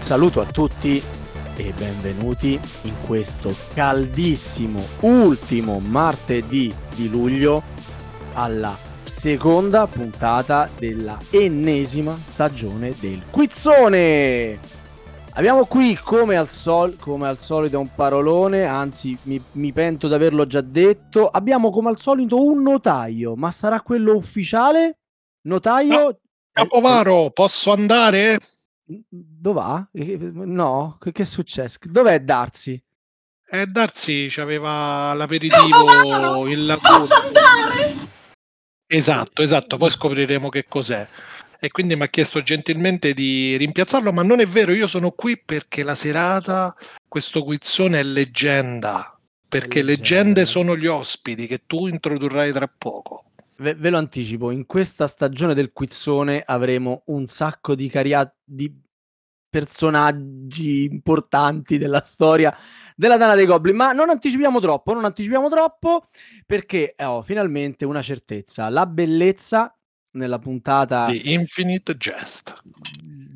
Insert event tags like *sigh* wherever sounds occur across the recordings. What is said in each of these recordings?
Un saluto a tutti e benvenuti in questo caldissimo ultimo martedì di luglio alla seconda puntata della ennesima stagione del Quizzone. Abbiamo qui come al, sol- come al solito un parolone, anzi mi, mi pento di averlo già detto, abbiamo come al solito un notaio, ma sarà quello ufficiale? Notaio? No, Capovaro, posso andare? Dov'è? No, che, che è successo? Dov'è Darsi? Eh, Darsi aveva l'aperitivo *laughs* in laguna. Esatto, esatto, poi scopriremo che cos'è. E quindi mi ha chiesto gentilmente di rimpiazzarlo, ma non è vero, io sono qui perché la serata, questo quizzone è leggenda, perché leggenda. leggende sono gli ospiti che tu introdurrai tra poco. Ve, ve, lo anticipo, in questa stagione del quizzone avremo un sacco di, caria- di personaggi importanti della storia della Dana dei Goblin, ma non anticipiamo troppo, non anticipiamo troppo perché ho oh, finalmente una certezza, la bellezza nella puntata di Infinite Jest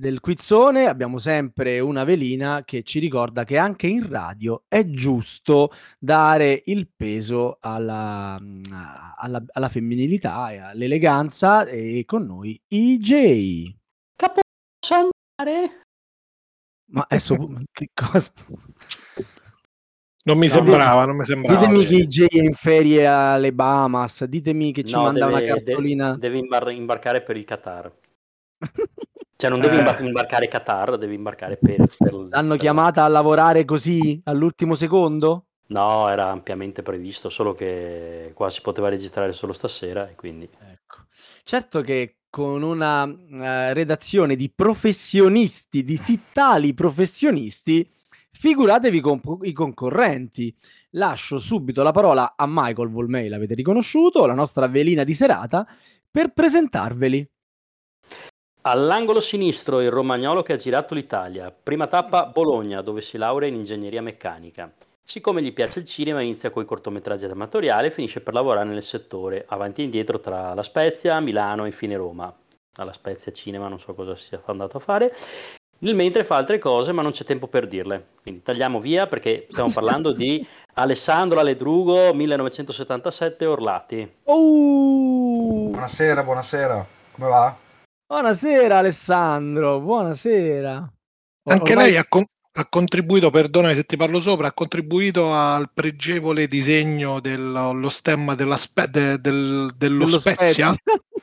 del quizzone abbiamo sempre una velina che ci ricorda che anche in radio è giusto dare il peso alla, alla, alla femminilità e all'eleganza e con noi IJ. Capo, posso andare? Ma adesso che cosa? Non mi no, sembrava, non mi sembrava. Ditemi che IJ è in ferie alle Bahamas, ditemi che ci no, manda deve, una cartolina. Deve, deve imbar- imbarcare per il Qatar. *laughs* Cioè non devi eh. imbarcare Qatar, devi imbarcare per... per L'hanno per... chiamata a lavorare così all'ultimo secondo? No, era ampiamente previsto, solo che qua si poteva registrare solo stasera e quindi... Ecco. Certo che con una uh, redazione di professionisti, di sì tali professionisti, figuratevi con i concorrenti. Lascio subito la parola a Michael Volmei, l'avete riconosciuto, la nostra velina di serata, per presentarveli. All'angolo sinistro il romagnolo che ha girato l'Italia. Prima tappa Bologna, dove si laurea in ingegneria meccanica. Siccome gli piace il cinema, inizia con i cortometraggi amatoriali e finisce per lavorare nel settore, avanti e indietro tra La Spezia, Milano e infine Roma. Alla Spezia Cinema non so cosa sia andato a fare. Nel mentre fa altre cose, ma non c'è tempo per dirle. Quindi tagliamo via perché stiamo *laughs* parlando di Alessandro Aledrugo, 1977, Orlati. Uh! Buonasera, buonasera. Come va? Buonasera Alessandro, buonasera. Anche Ormai... lei ha, con- ha, contribuito, perdonami se ti parlo sopra, ha contribuito al pregevole disegno dello stemma della spe- de- del, dello, dello Spezia? Spezia.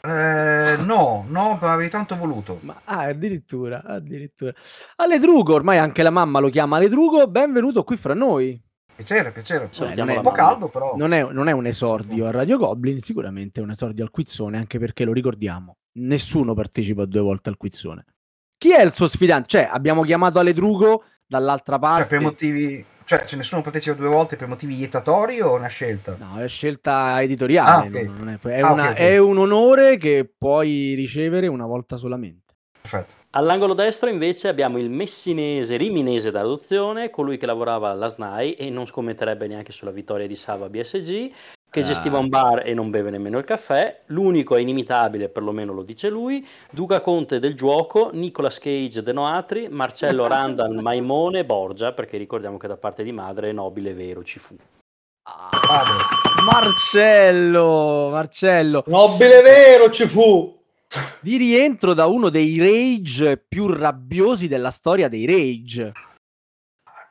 *laughs* eh, no, no, avevi tanto voluto. Ma ah, addirittura, addirittura. Aledrugo, ormai anche la mamma lo chiama Aledrugo, benvenuto qui fra noi. Piacere, piacere. Beh, non è un po' caldo, però. Non è, non è un esordio a Radio Goblin, sicuramente è un esordio al quizzone, anche perché lo ricordiamo nessuno partecipa due volte al quizzone. Chi è il suo sfidante? Cioè, abbiamo chiamato Aledrugo dall'altra parte. Cioè, per motivi. Cioè, c'è nessuno partecipa due volte per motivi ietatori o una scelta? No, è scelta editoriale. Ah, okay. è, è, ah, una, okay, okay. è un onore che puoi ricevere una volta solamente. Perfetto. All'angolo destro invece abbiamo il messinese riminese d'adozione, colui che lavorava alla SNAI e non scommetterebbe neanche sulla vittoria di Sava BSG, che gestiva un bar e non beve nemmeno il caffè, l'unico è inimitabile, perlomeno lo dice lui, Duca Conte del gioco, Nicolas Cage De Noatri, Marcello *laughs* Randan Maimone Borgia, perché ricordiamo che da parte di madre nobile vero ci fu. Ah, Marcello, Marcello. Nobile vero ci fu. Di rientro da uno dei rage più rabbiosi della storia dei rage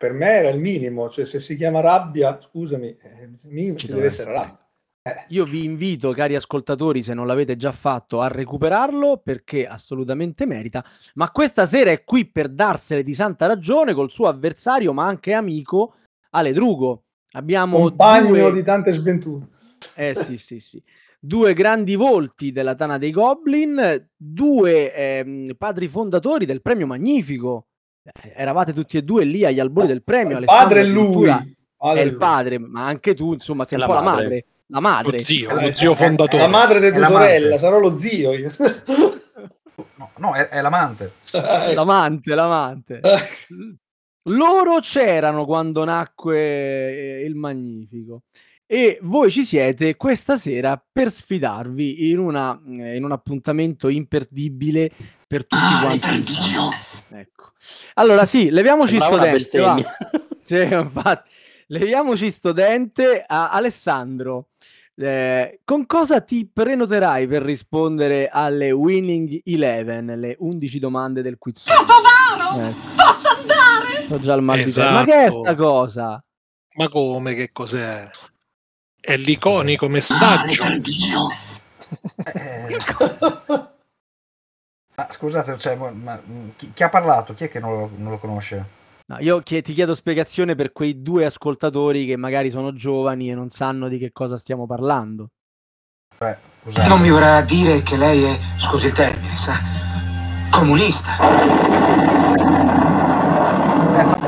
per me era il minimo, cioè se si chiama rabbia, scusami, eh, minimo ci, ci deve essere rabbia. Eh. Io vi invito, cari ascoltatori, se non l'avete già fatto, a recuperarlo perché assolutamente merita. Ma questa sera è qui per darsene di santa ragione col suo avversario, ma anche amico, Ale Drugo. Abbiamo compagno due... di tante sventure. Eh sì, sì, sì. Due grandi volti della Tana dei Goblin, due eh, padri fondatori del premio Magnifico eravate tutti e due lì agli albori del premio. Il padre è lui. Padre è il padre, ma anche tu, insomma, sei un po' madre. la madre. La madre. Lo zio, lo zio fondatore. La madre di tua sorella, sarò lo zio. Io. No, no è, è, l'amante. l'amante, l'amante. Loro c'erano quando nacque eh, il Magnifico e voi ci siete questa sera per sfidarvi in, una, eh, in un appuntamento imperdibile per tutti Ah, quanti. Ecco. Allora sì, leviamoci Sembrava sto dente. va. *laughs* infatti. Leviamoci sto dente a Alessandro. eh, con cosa ti prenoterai per rispondere alle Winning 11, le 11 domande del quiz? Capovaro! Eh, Posso andare? ho già il mal di testa. Ma che è Esatto. sta cosa? Ma come? Che cos'è? È l'iconico messaggio. Eh, ma scusate, cioè, ma- chi, chi ha parlato? Chi è che non lo, non lo conosce? No, io ti chiedo spiegazione per quei due ascoltatori che magari sono giovani e non sanno di che cosa stiamo parlando. Scusate. Non mi verrà a dire che lei è, scusi il termine, sa, comunista.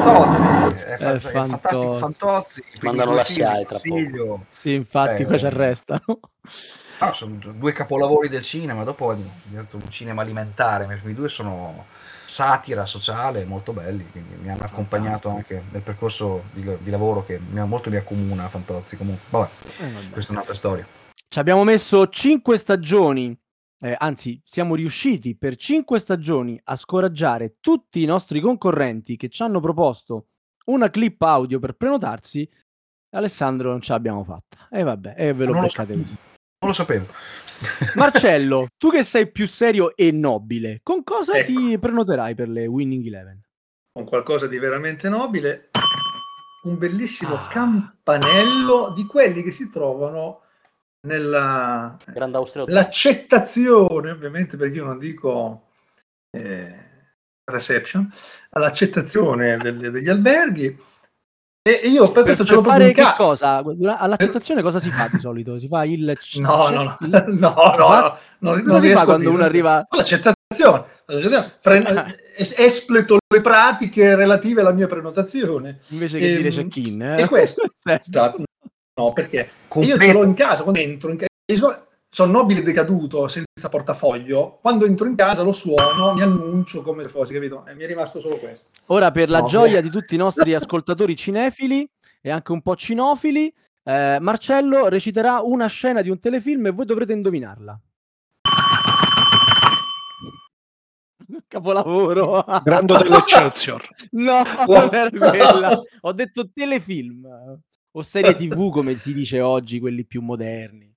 Fantozzi, è, fa- È è fantastico Fantozzi. Mandano la SIAE tra consiglio. Sì, infatti, Eh, qua ci arrestano. Ah, sono due capolavori del cinema, dopo è diventato un cinema alimentare, ma i primi due sono satira sociale, molto belli, quindi mi hanno accompagnato anche nel percorso di, di lavoro che mi, molto mi accomuna Fantozzi. Comunque, vabbè, Eh, vabbè. questa è un'altra storia. Ci abbiamo messo 5 stagioni, eh, anzi siamo riusciti per 5 stagioni a scoraggiare tutti i nostri concorrenti che ci hanno proposto una clip audio per prenotarsi. Alessandro non ce l'abbiamo fatta. E vabbè, e ve lo Non beccate così. Non lo sapevo. *laughs* *laughs* Marcello, tu che sei più serio e nobile, con cosa Ecco. ti prenoterai per le Winning Eleven? con qualcosa di veramente nobile, un bellissimo Ah. campanello di quelli che si trovano nella l'accettazione, ovviamente perché io non dico eh, reception, all'accettazione del- degli alberghi. E e io per Per, questo ce l'ho fare che casa. cosa? All'accettazione cosa si fa di solito? Si fa il... *laughs* c- No, no, no, *laughs* no, no, fa? no, non, Cosa si riesco fa a quando uno arriva- L'accettazione. Es- espleto le pratiche relative alla mia prenotazione. Invece che dire Ehm, check-in. è Eh? questo. *laughs* Certo. No, perché io Completo. ce l'ho in casa, quando entro in casa, sono nobile decaduto senza portafoglio. Quando entro in casa lo suono, mi annuncio come se fossi, capito? E mi è rimasto solo questo. Ora, per la No, gioia beh. di tutti i nostri *laughs* ascoltatori cinefili e anche un po' cinofili, eh, Marcello reciterà una scena di un telefilm e voi dovrete indovinarla. *laughs* Capolavoro. Grande dell'Excelsior. *laughs* No, non era quella. Ho detto telefilm o serie *laughs* TV come si dice oggi, quelli più moderni.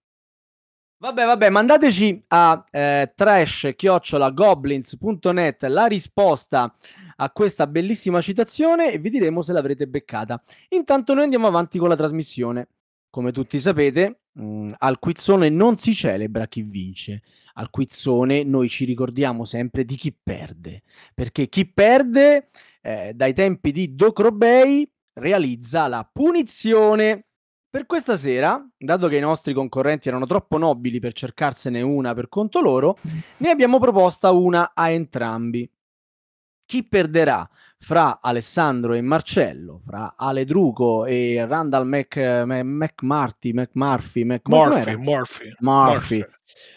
Vabbè, vabbè, mandateci a eh, trash-goblins.net la risposta a questa bellissima citazione e vi diremo se l'avrete beccata. Intanto noi andiamo avanti con la trasmissione. Come tutti sapete, mh, al quizzone non si celebra chi vince. Al quizzone noi ci ricordiamo sempre di chi perde, perché chi perde eh, dai tempi di Docrobei realizza la punizione. Per questa sera, dato che i nostri concorrenti erano troppo nobili per cercarsene una per conto loro, ne abbiamo proposta una a entrambi. Chi perderà fra Alessandro e Marcello, fra Ale Drugo e Randall Mc, Mc- McMarty, McMurphy, Mc, come Murphy? Murphy. Murphy.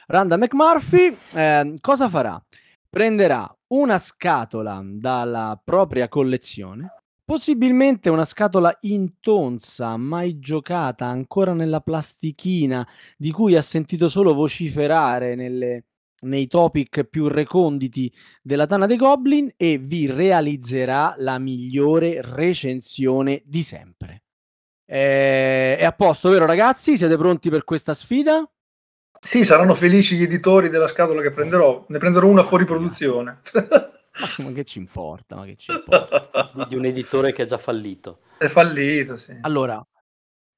Randall McMurphy eh, cosa farà? Prenderà una scatola dalla propria collezione, possibilmente una scatola intonsa, mai giocata, ancora nella plastichina, di cui ha sentito solo vociferare nelle- nei topic più reconditi della Tana dei Goblin e vi realizzerà la migliore recensione di sempre. Eh, è a posto, vero ragazzi? Siete pronti per questa sfida? Sì, saranno felici gli editori della scatola che prenderò. Ne prenderò una fuori produzione. *laughs* Ma, ma che ci importa? Ma che ci *laughs* importa? di un editore che è già fallito. È fallito, sì. Allora,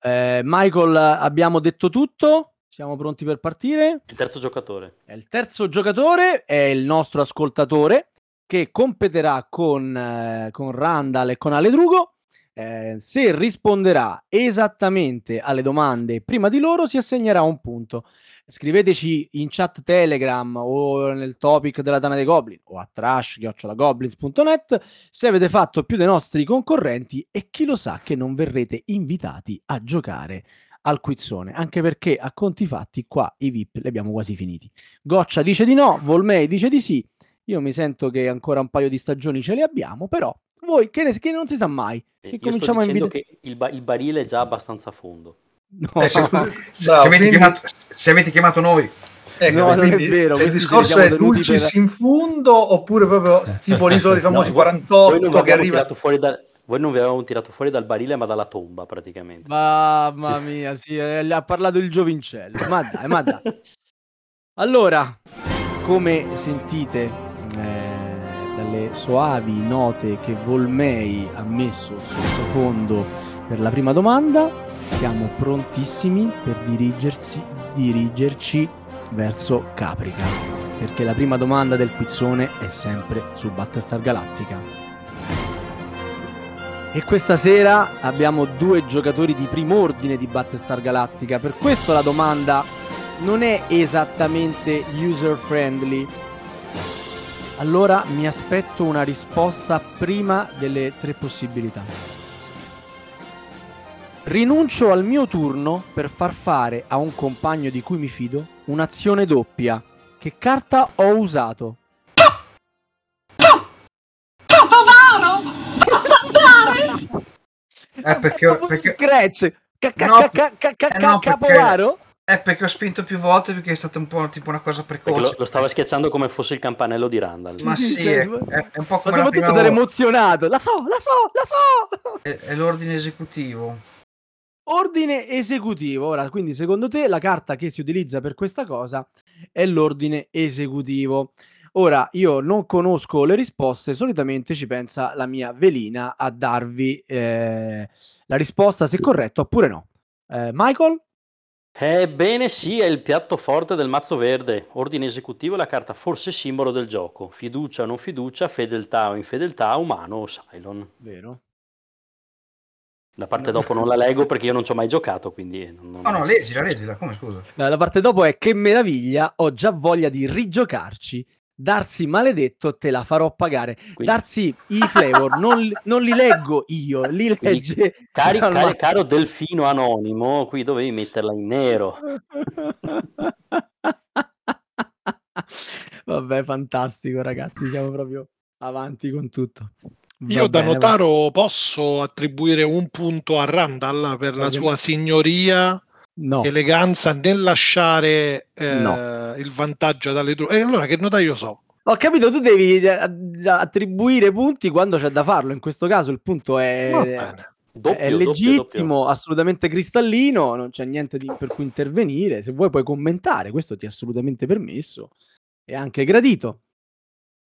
eh, Michael, abbiamo detto tutto? Siamo pronti per partire? Il terzo giocatore. E Il terzo giocatore è il nostro ascoltatore che competerà con, eh, con Randall e con Aledrugo. Eh, se risponderà esattamente alle domande prima di loro, si assegnerà un punto. Scriveteci in chat Telegram o nel topic della Tana dei Goblin o a trash.goblins.net se avete fatto più dei nostri concorrenti e chi lo sa che non verrete invitati a giocare al quizzone, anche perché a conti fatti qua i VIP li abbiamo quasi finiti. Goccia dice di no, Volmei dice di sì. Io mi sento che ancora un paio di stagioni ce le abbiamo, però voi che, ne, che non si sa mai. Eh, Che Io cominciamo a invitare. che il, ba- il barile è già abbastanza a fondo. No, Eh, se, *laughs* se- Bravo, se avete quindi- chiamato, se avete chiamato noi, Ecco, No, quindi vero, Il discorso è dulcis per- in fundo oppure proprio *laughs* tipo l'isola dei famosi No, voi- Voi non 48 vi che arriva. fuori da- voi non vi avevamo tirato fuori dal barile, ma dalla tomba praticamente. Mamma mia, sì, eh, ha parlato il giovincello. Ma dai, ma dai. Allora, come sentite eh, dalle soavi note che Volmei ha messo sottofondo per la prima domanda, siamo prontissimi per dirigerci verso Caprica. Perché la prima domanda del quizzone è sempre su Battlestar Galactica. E questa sera abbiamo due giocatori di prim'ordine di Battlestar Galactica, per questo la domanda non è esattamente user friendly. Allora mi aspetto una risposta prima delle tre possibilità. Rinuncio al mio turno per far fare a un compagno di cui mi fido un'azione doppia. Che carta ho usato? eh, perché, Proprio perché, Scratch! Ca- ca- No, ca- ca- ca- ca- eh, no, perché- Capovaro? eh, perché ho spinto più volte perché è stata un po' tipo una cosa Perché precoce. lo, lo stava schiacciando come fosse il campanello di Randall. Ma Sì, sì, è, è- è un po' Ma come la soprattutto sarei emozionato. La so, la so, la so! È, è l'ordine esecutivo. Ordine esecutivo. Ora, quindi secondo te la carta che si utilizza per questa cosa è l'ordine esecutivo. Ora, io non conosco le risposte, solitamente ci pensa la mia velina a darvi eh, la risposta se corretto oppure no. Eh, Michael? Ebbene sì, è il piatto forte del mazzo verde. Ordine esecutivo è la carta forse simbolo del gioco. Fiducia o non fiducia, fedeltà o infedeltà, umano o Cylon. Vero. La parte dopo non la leggo perché io non ci ho mai giocato, quindi... Non, non- No, no, leggila, leggila, come scusa? La, parte dopo è che meraviglia, ho già voglia di rigiocarci. Darsi maledetto, te la farò pagare. Quindi- Darsi i flavor, non, li- non li leggo io, li Quindi, legge. Cari, Calma. cari- caro delfino anonimo, qui dovevi metterla in nero. *laughs* Vabbè, fantastico, ragazzi. Siamo proprio avanti con tutto. Va Io da bene, notaro posso attribuire un punto a Randall per la sua signoria, No, eleganza nel lasciare eh, No. il vantaggio dalle truppe. E allora che notaio so? ho capito. Tu devi eh, attribuire punti quando c'è da farlo. In questo caso il punto è, Va. Doppio, è legittimo, doppio. assolutamente cristallino. Non c'è niente di- per cui intervenire. Se vuoi, puoi commentare. Questo ti è assolutamente permesso. È anche gradito.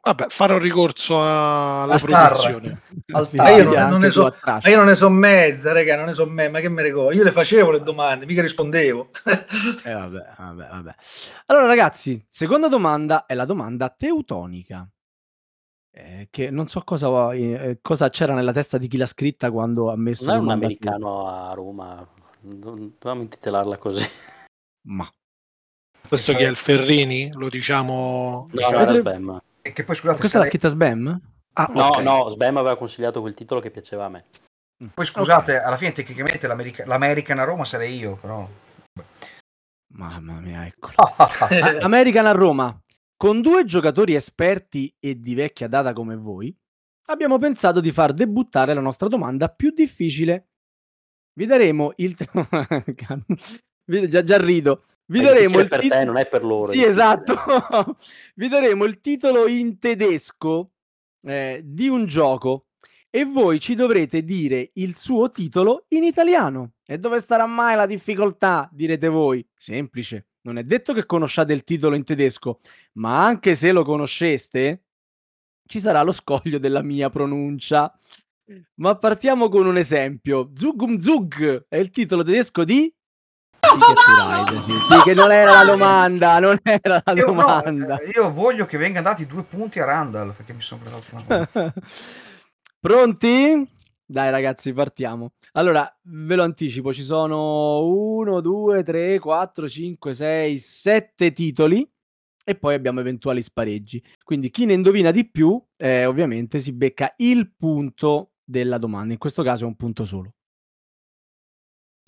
Vabbè, farò ricorso alla Al protezione. Al Sì, io non- ne so- io non ne so mezza, raga, non ne so me, ma che me ne ricordo? Io le facevo le domande, mica rispondevo. Eh, vabbè, vabbè, vabbè. Allora, ragazzi, seconda domanda è la domanda teutonica. Eh, che non so cosa, eh, cosa c'era nella testa di chi l'ha scritta quando ha messo Non è un americano a Roma, non dovevamo intitolarla così. Ma Questo chi è il Ferrini? Lo diciamo. No, Sbam. E che poi scusate, questa l'ha sare- scritta Sbam? Ah, No, ok. no, Sbam aveva consigliato quel titolo che piaceva a me. poi scusate, alla fine tecnicamente l'America- l'American a Roma sarei io, però. Mamma mia, ecco. Eh, *laughs* A- American a Roma, con due giocatori esperti e di vecchia data come voi, abbiamo pensato di far debuttare la nostra domanda più difficile. Vi daremo il... *laughs* te- Vi- già, già rido. Vi È daremo il per tit- te, non è per loro. Sì, esatto. *laughs* Vi daremo il titolo in tedesco eh, di un gioco e voi ci dovrete dire il suo titolo in italiano. E dove starà mai la difficoltà? Direte voi. Semplice. Non è detto che conosciate il titolo in tedesco, ma anche se lo conosceste, ci sarà lo scoglio della mia pronuncia. Ma partiamo con un esempio. Zug um Zug è il titolo tedesco di Sì, sì, che non era la domanda, non era la Io, no, domanda. eh, io voglio che vengano dati due punti a Randall perché mi sono preso una *laughs* Pronti? Dai ragazzi, partiamo. Allora, ve lo anticipo, ci sono 1, 2, 3, 4, 5, 6, 7 titoli e poi abbiamo eventuali spareggi. Quindi chi ne indovina di più, eh, ovviamente si becca il punto della domanda, in questo caso è un punto solo.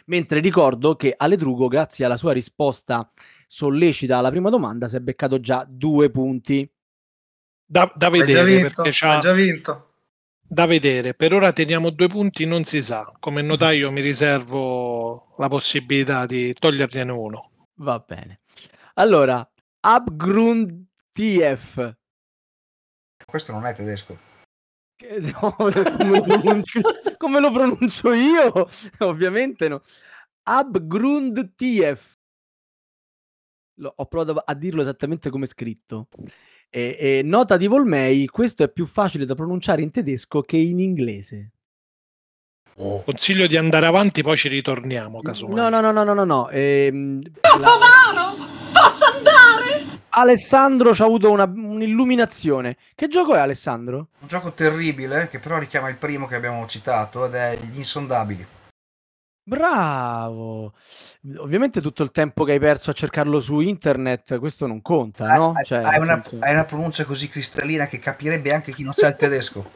Mentre ricordo che Aledrugo, grazie alla sua risposta sollecita alla prima domanda, si è beccato già due punti. Da, da vedere vinto, perché c'ha, già vinto. da vedere. Per ora teniamo due punti, non si sa. Come notaio mi riservo la possibilità di toglierne uno. Va bene. Allora, Abgrund TF. Questo non è tedesco. Che- *laughs* no, come, lo pronuncio, come lo pronuncio io? Ovviamente no. Abgrund TF. Lo- ho provato a dirlo esattamente come è scritto. E, e nota di Volmei, questo è più facile da pronunciare in tedesco che in inglese. Oh. Consiglio di andare avanti, poi ci ritorniamo. Casomai. No, no, no, no, no, no, no. ehm, la- Alessandro ci ha avuto una- un'illuminazione. Che gioco è Alessandro? Un gioco terribile che però richiama il primo che abbiamo citato ed è Gli Insondabili. Bravo! Ovviamente tutto il tempo che hai perso a cercarlo su internet, questo non conta, no? Hai- Cioè, hai, una, senso- hai una pronuncia così cristallina che capirebbe anche chi non sa il *laughs* tedesco.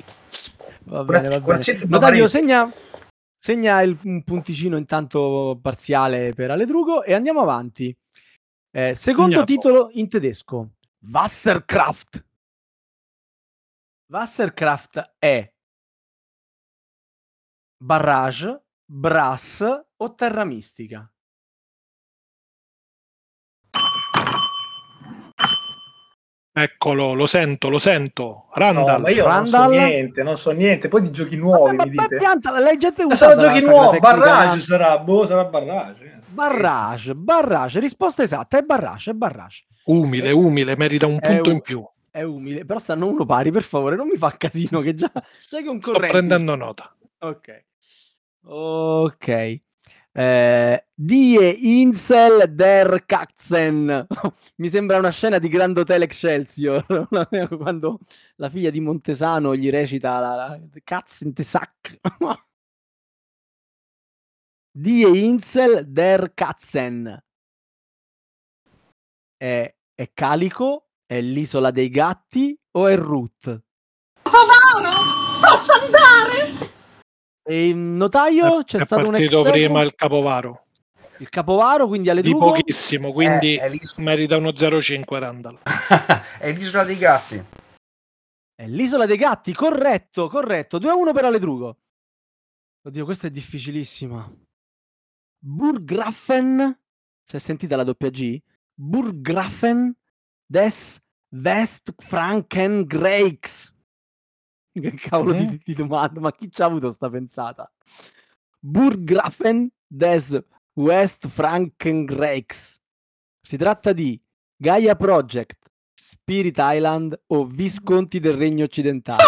Va bene, va bene. Notario, bavarese. segna, segna il, un punticino intanto parziale per Aledrugo e andiamo avanti. Eh, secondo Andiamo. titolo in tedesco, Wasserkraft. Wasserkraft è barrage, brass o terra mistica? Eccolo, lo sento, lo sento. No, Randall. ma io non so Randall? niente, non so niente. Poi di giochi nuovi Ma- mi ma- dite. pianta, Ma usata sono la giochi nuovi, barrage sarà, boh, sarà barrage. Barrage, barrage, risposta esatta, è barrage, è barrage. Umile, umile, merita un punto un- in più. È umile, però stanno uno pari, per favore, non mi fa casino che già, già i Sto prendendo nota. Ok. Ok. Eh, Die Insel der Katzen. Mi sembra una scena di Grand Hotel Excelsior *laughs* quando la figlia di Montesano gli recita la, la Katzen te Sack. *laughs* Die Insel der Katzen. È, è Calico? È l'isola dei gatti o è Ruth? E il notaio c'è è stato un ex prima il capovaro. il capovaro, quindi alle Di Drugo pochissimo, quindi Eh, è, merita uno 0,5 Randall. *laughs* è l'isola dei gatti. è l'isola dei gatti, corretto, corretto, 2-1 per Aledrugo. Oddio, questa è difficilissima. Burggrafen, si è sentita la doppia G? Burggrafen des Westfrankengreichs. Che cavolo Eh? di, di domanda, ma chi ci ha avuto sta pensata? Burggrafen des Westfrankengreichs. Si tratta di Gaia Project, Spirit Island o Visconti del Regno Occidentale.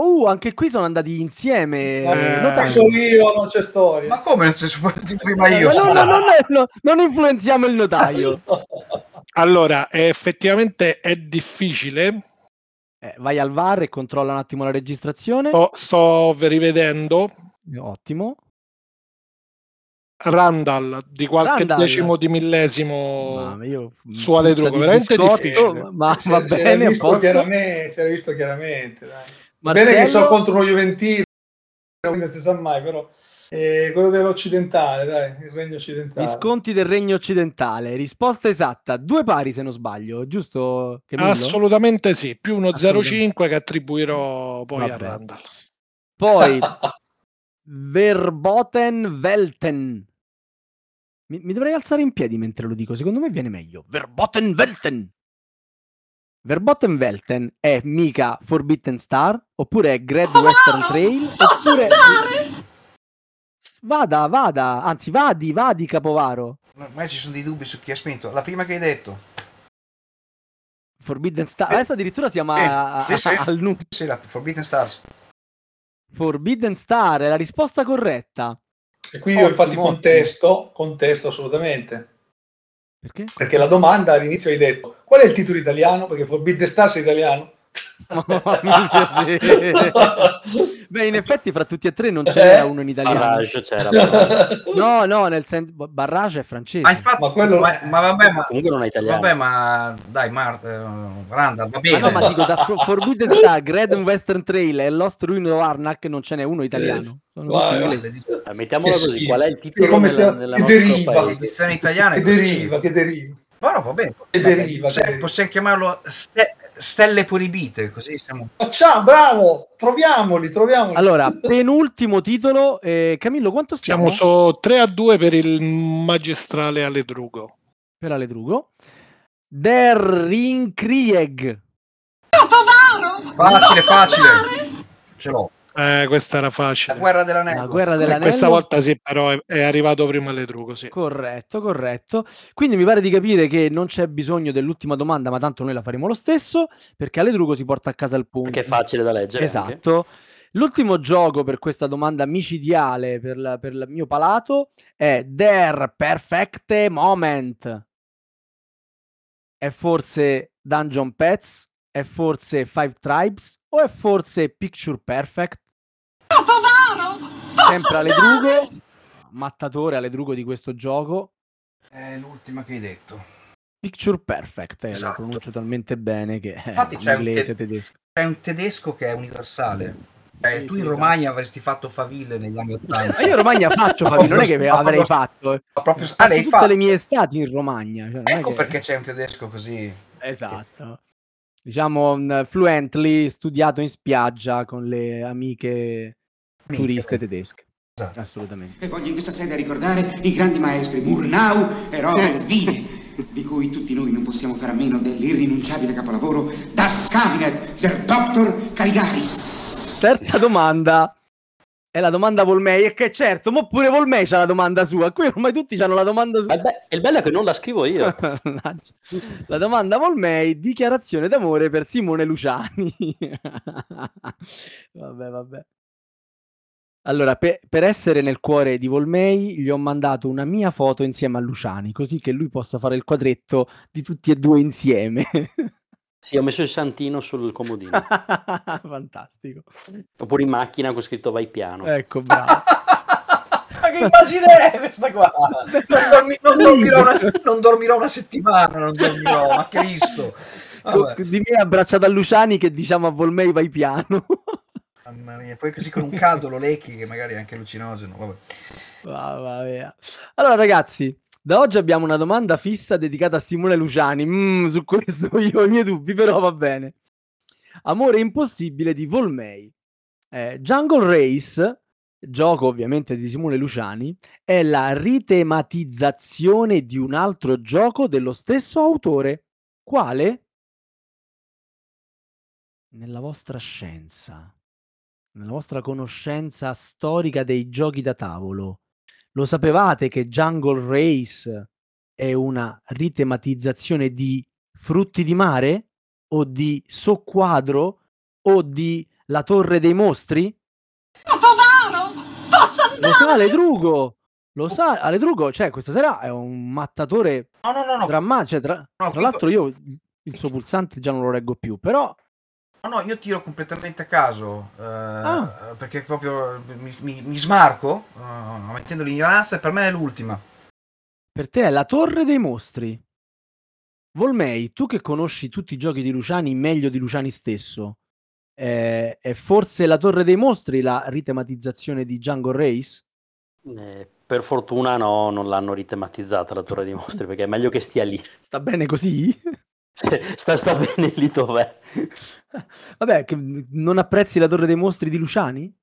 Uh, anche qui sono andati insieme. Eh, Eh, non so io, non c'è storia. Ma come non sei partito prima io? Ma no, no, no, no, no, non influenziamo il notaio. *laughs* Allora, eh, effettivamente è difficile. Eh, vai al VAR e controlla un attimo la registrazione. Sto, sto rivedendo. Ottimo. Randall di qualche Randall. decimo di millesimo. Io, su Ale Drugo, veramente biscotto, difficile. Ma Si- va si era bene, visto posto. chiaramente, si era visto chiaramente. dai. Marcello, Bene che sono contro lo Juventino, quindi non si sa mai, però eh, quello dell'occidentale, dai, il regno occidentale. Visconti del Regno Occidentale. Risposta esatta. Due pari se non sbaglio, giusto? Camillo? Assolutamente sì, più uno Assolutamente. 0,5 che attribuirò poi a Vabbè. Randall. Poi *laughs* Verboten Welten. Mi, mi dovrei alzare in piedi mentre lo dico, secondo me viene meglio. Verboten Welten. Verboten Welten è mica Forbidden Star, oppure è Great Western Trail, *laughs* oppure... Vada, vada, anzi vadi, vadi Capovaro. Ma ci sono dei dubbi su chi ha spinto. La prima che hai detto. Forbidden Star, Eh, adesso addirittura siamo a- sì, sì. a- al numero. Sì, la Forbidden Stars. Forbidden Star è la risposta corretta. E qui io infatti Ottimo, contesto, contesto assolutamente. Perché? Perché la domanda all'inizio hai detto qual è il titolo italiano? Perché Forbidden Stars è italiano. *laughs* Beh, in effetti fra tutti e tre non ce n'era uno in italiano. Barrage c'era. Barrage. No, no, nel senso Barrage è francese. Ma infatti, Ma quello- ma, ma vabbè, ma, Comunque non è italiano. vabbè, ma dai, Mart, eh, Randall, va Ma bene. no, ma dico da For- Forbidden Star, Great Western Trail e Lost Ruin of Arnak non ce n'è uno italiano. Sono Vai, tutti vai. inglesi. Eh, Mettiamola Che così, qual è il Che titolo come nella, nella che deriva. paese? L'edizione italiana Che deriva, che deriva. Ma no, va bene. E deriva, deriva. possiamo chiamarlo ste- stelle proibite, così siamo... Facciamo, bravo, troviamoli, troviamoli. Allora, penultimo titolo. eh, Camillo, quanto stiamo? Siamo su 3 a 2 per il magistrale Aledrugo. Per Aledrugo. Der Ringkrieg. Facile, facile. Ce l'ho. Eh, questa era La facile. guerra dell'anello. La guerra Eh, dell'anello. questa volta sì, però è, è arrivato prima Aledrugo, sì. Corretto, corretto. Quindi mi pare di capire che non c'è bisogno dell'ultima domanda, ma tanto noi la faremo lo stesso, perché Aledrugo si porta a casa il punto. Perché è facile da leggere. anche. Esatto. L'ultimo gioco per questa domanda micidiale per, la- per il mio palato è Der Perfecte Moment. È forse Dungeon Pets? È forse Five Tribes? O è forse Picture Perfect? Sempre Aledrugo, mattatore Aledrugo di questo gioco. È l'ultima che hai detto. Picture Perfect, eh, la Esatto. pronuncio talmente bene che è Infatti c'è un inglese, te- tedesco. C'è un tedesco che è universale. Eh, Sì, tu sì, in esatto. Romagna avresti fatto faville negli anni 80. Ma io in Romagna faccio Fabi, non è che *laughs* avrei fatto. eh. Ma proprio ah, tutte fatto. le mie estati in Romagna. cioè, Ecco che- perché c'è un tedesco così. Esatto. Diciamo mm, fluently studiato in spiaggia con le Amiche. Turiste tedesche. Esatto. Assolutamente. E voglio in questa sede ricordare i grandi maestri Murnau e Robert Wiene, di cui tutti noi non possiamo fare a meno dell'irrinunciabile capolavoro Das Cabinet del Dr. Caligaris. Terza domanda. È la domanda Volmei. E che certo, ma pure Volmei c'ha la domanda sua. Qui ormai tutti hanno la domanda Ma sua. il, be- il bello è che non la scrivo io. *laughs* La domanda Volmei, dichiarazione d'amore per Simone Luciani. *laughs* vabbè, vabbè. Allora, pe- per essere nel cuore di Volmei, gli ho mandato una mia foto insieme a Luciani, così che lui possa fare il quadretto di tutti e due insieme. Sì, ho messo il santino sul comodino. *laughs* Fantastico. Oppure in macchina con scritto vai piano. Ecco, bravo. *laughs* Ma che immagine è questa qua? Non, dormi- non dormirò una, non dormirò una settimana, non dormirò, ma Cristo. Vabbè. Di me abbracciato a Luciani che diciamo a Volmei vai piano. Mamma mia, poi così con un caldo lo lecchi che magari è anche allucinogeno. Vabbè. Mamma mia. Allora, ragazzi, da oggi abbiamo una domanda fissa dedicata a Simone Luciani. Mm, su questo *laughs* io ho i miei dubbi, però va bene. Amore impossibile di Volmei. Eh, Jungle Race, gioco ovviamente di Simone Luciani, è la ritematizzazione di un altro gioco dello stesso autore. Quale? Nella vostra scienza, nella vostra conoscenza storica dei giochi da tavolo, lo sapevate che Jungle Race è una ritematizzazione di Frutti di mare? O di Soquadro? O di La Torre dei Mostri? Lo sa Aledrugo! Lo sa Aledrugo, cioè questa sera è un mattatore No, no, no, no. drammatico. Cioè, tra, No, tra l'altro io il suo pulsante già non lo reggo più, però No, no, io tiro completamente a caso, eh, Ah. perché proprio mi, mi- mi smarco, eh, mettendo l'ignoranza e per me è l'ultima. per te è La Torre dei Mostri. Volmei, tu che conosci tutti i giochi di Luciani meglio di Luciani stesso, eh, è forse La Torre dei Mostri la ritematizzazione di Jungle Race? Eh, per fortuna no, non l'hanno ritematizzata la Torre dei Mostri, perché è meglio che stia lì. Sta bene così? Sta, sta bene lì dov'è. Vabbè, che non apprezzi La Torre dei Mostri di Luciani?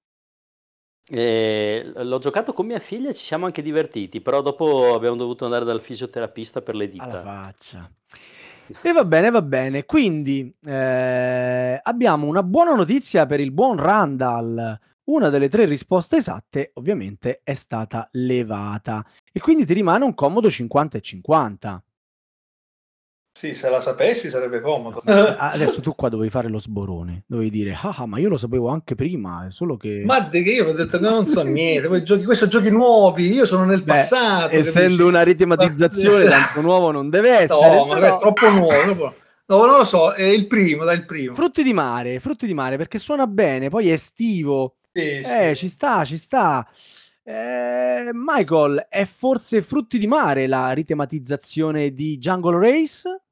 Eh, l'ho giocato con mia figlia e ci siamo anche divertiti, però dopo abbiamo dovuto andare dal fisioterapista per le Alla dita. faccia. E va bene, va bene. Quindi eh, abbiamo una buona notizia per il buon Randall. Una delle tre risposte esatte, ovviamente, è stata levata. E quindi ti rimane un comodo 50 e 50. Sì, se la sapessi sarebbe comodo. *laughs* Adesso tu qua dovevi fare lo sborone. Dovevi dire, ah, ah, ma io lo sapevo anche prima, è solo che... Ma di che io ho detto non so niente, poi giochi, questi sono giochi nuovi, io sono nel Beh, passato. Essendo capisci? una ritematizzazione, *laughs* tanto nuovo non deve essere. No, ma però- è troppo nuovo. No, non lo so, è il primo, dai il primo. Frutti di mare, frutti di mare, perché suona bene, poi è estivo. Sì, sì. Eh, ci sta, ci sta. Eh, Michael, è forse Frutti di mare la ritematizzazione di Jungle Race?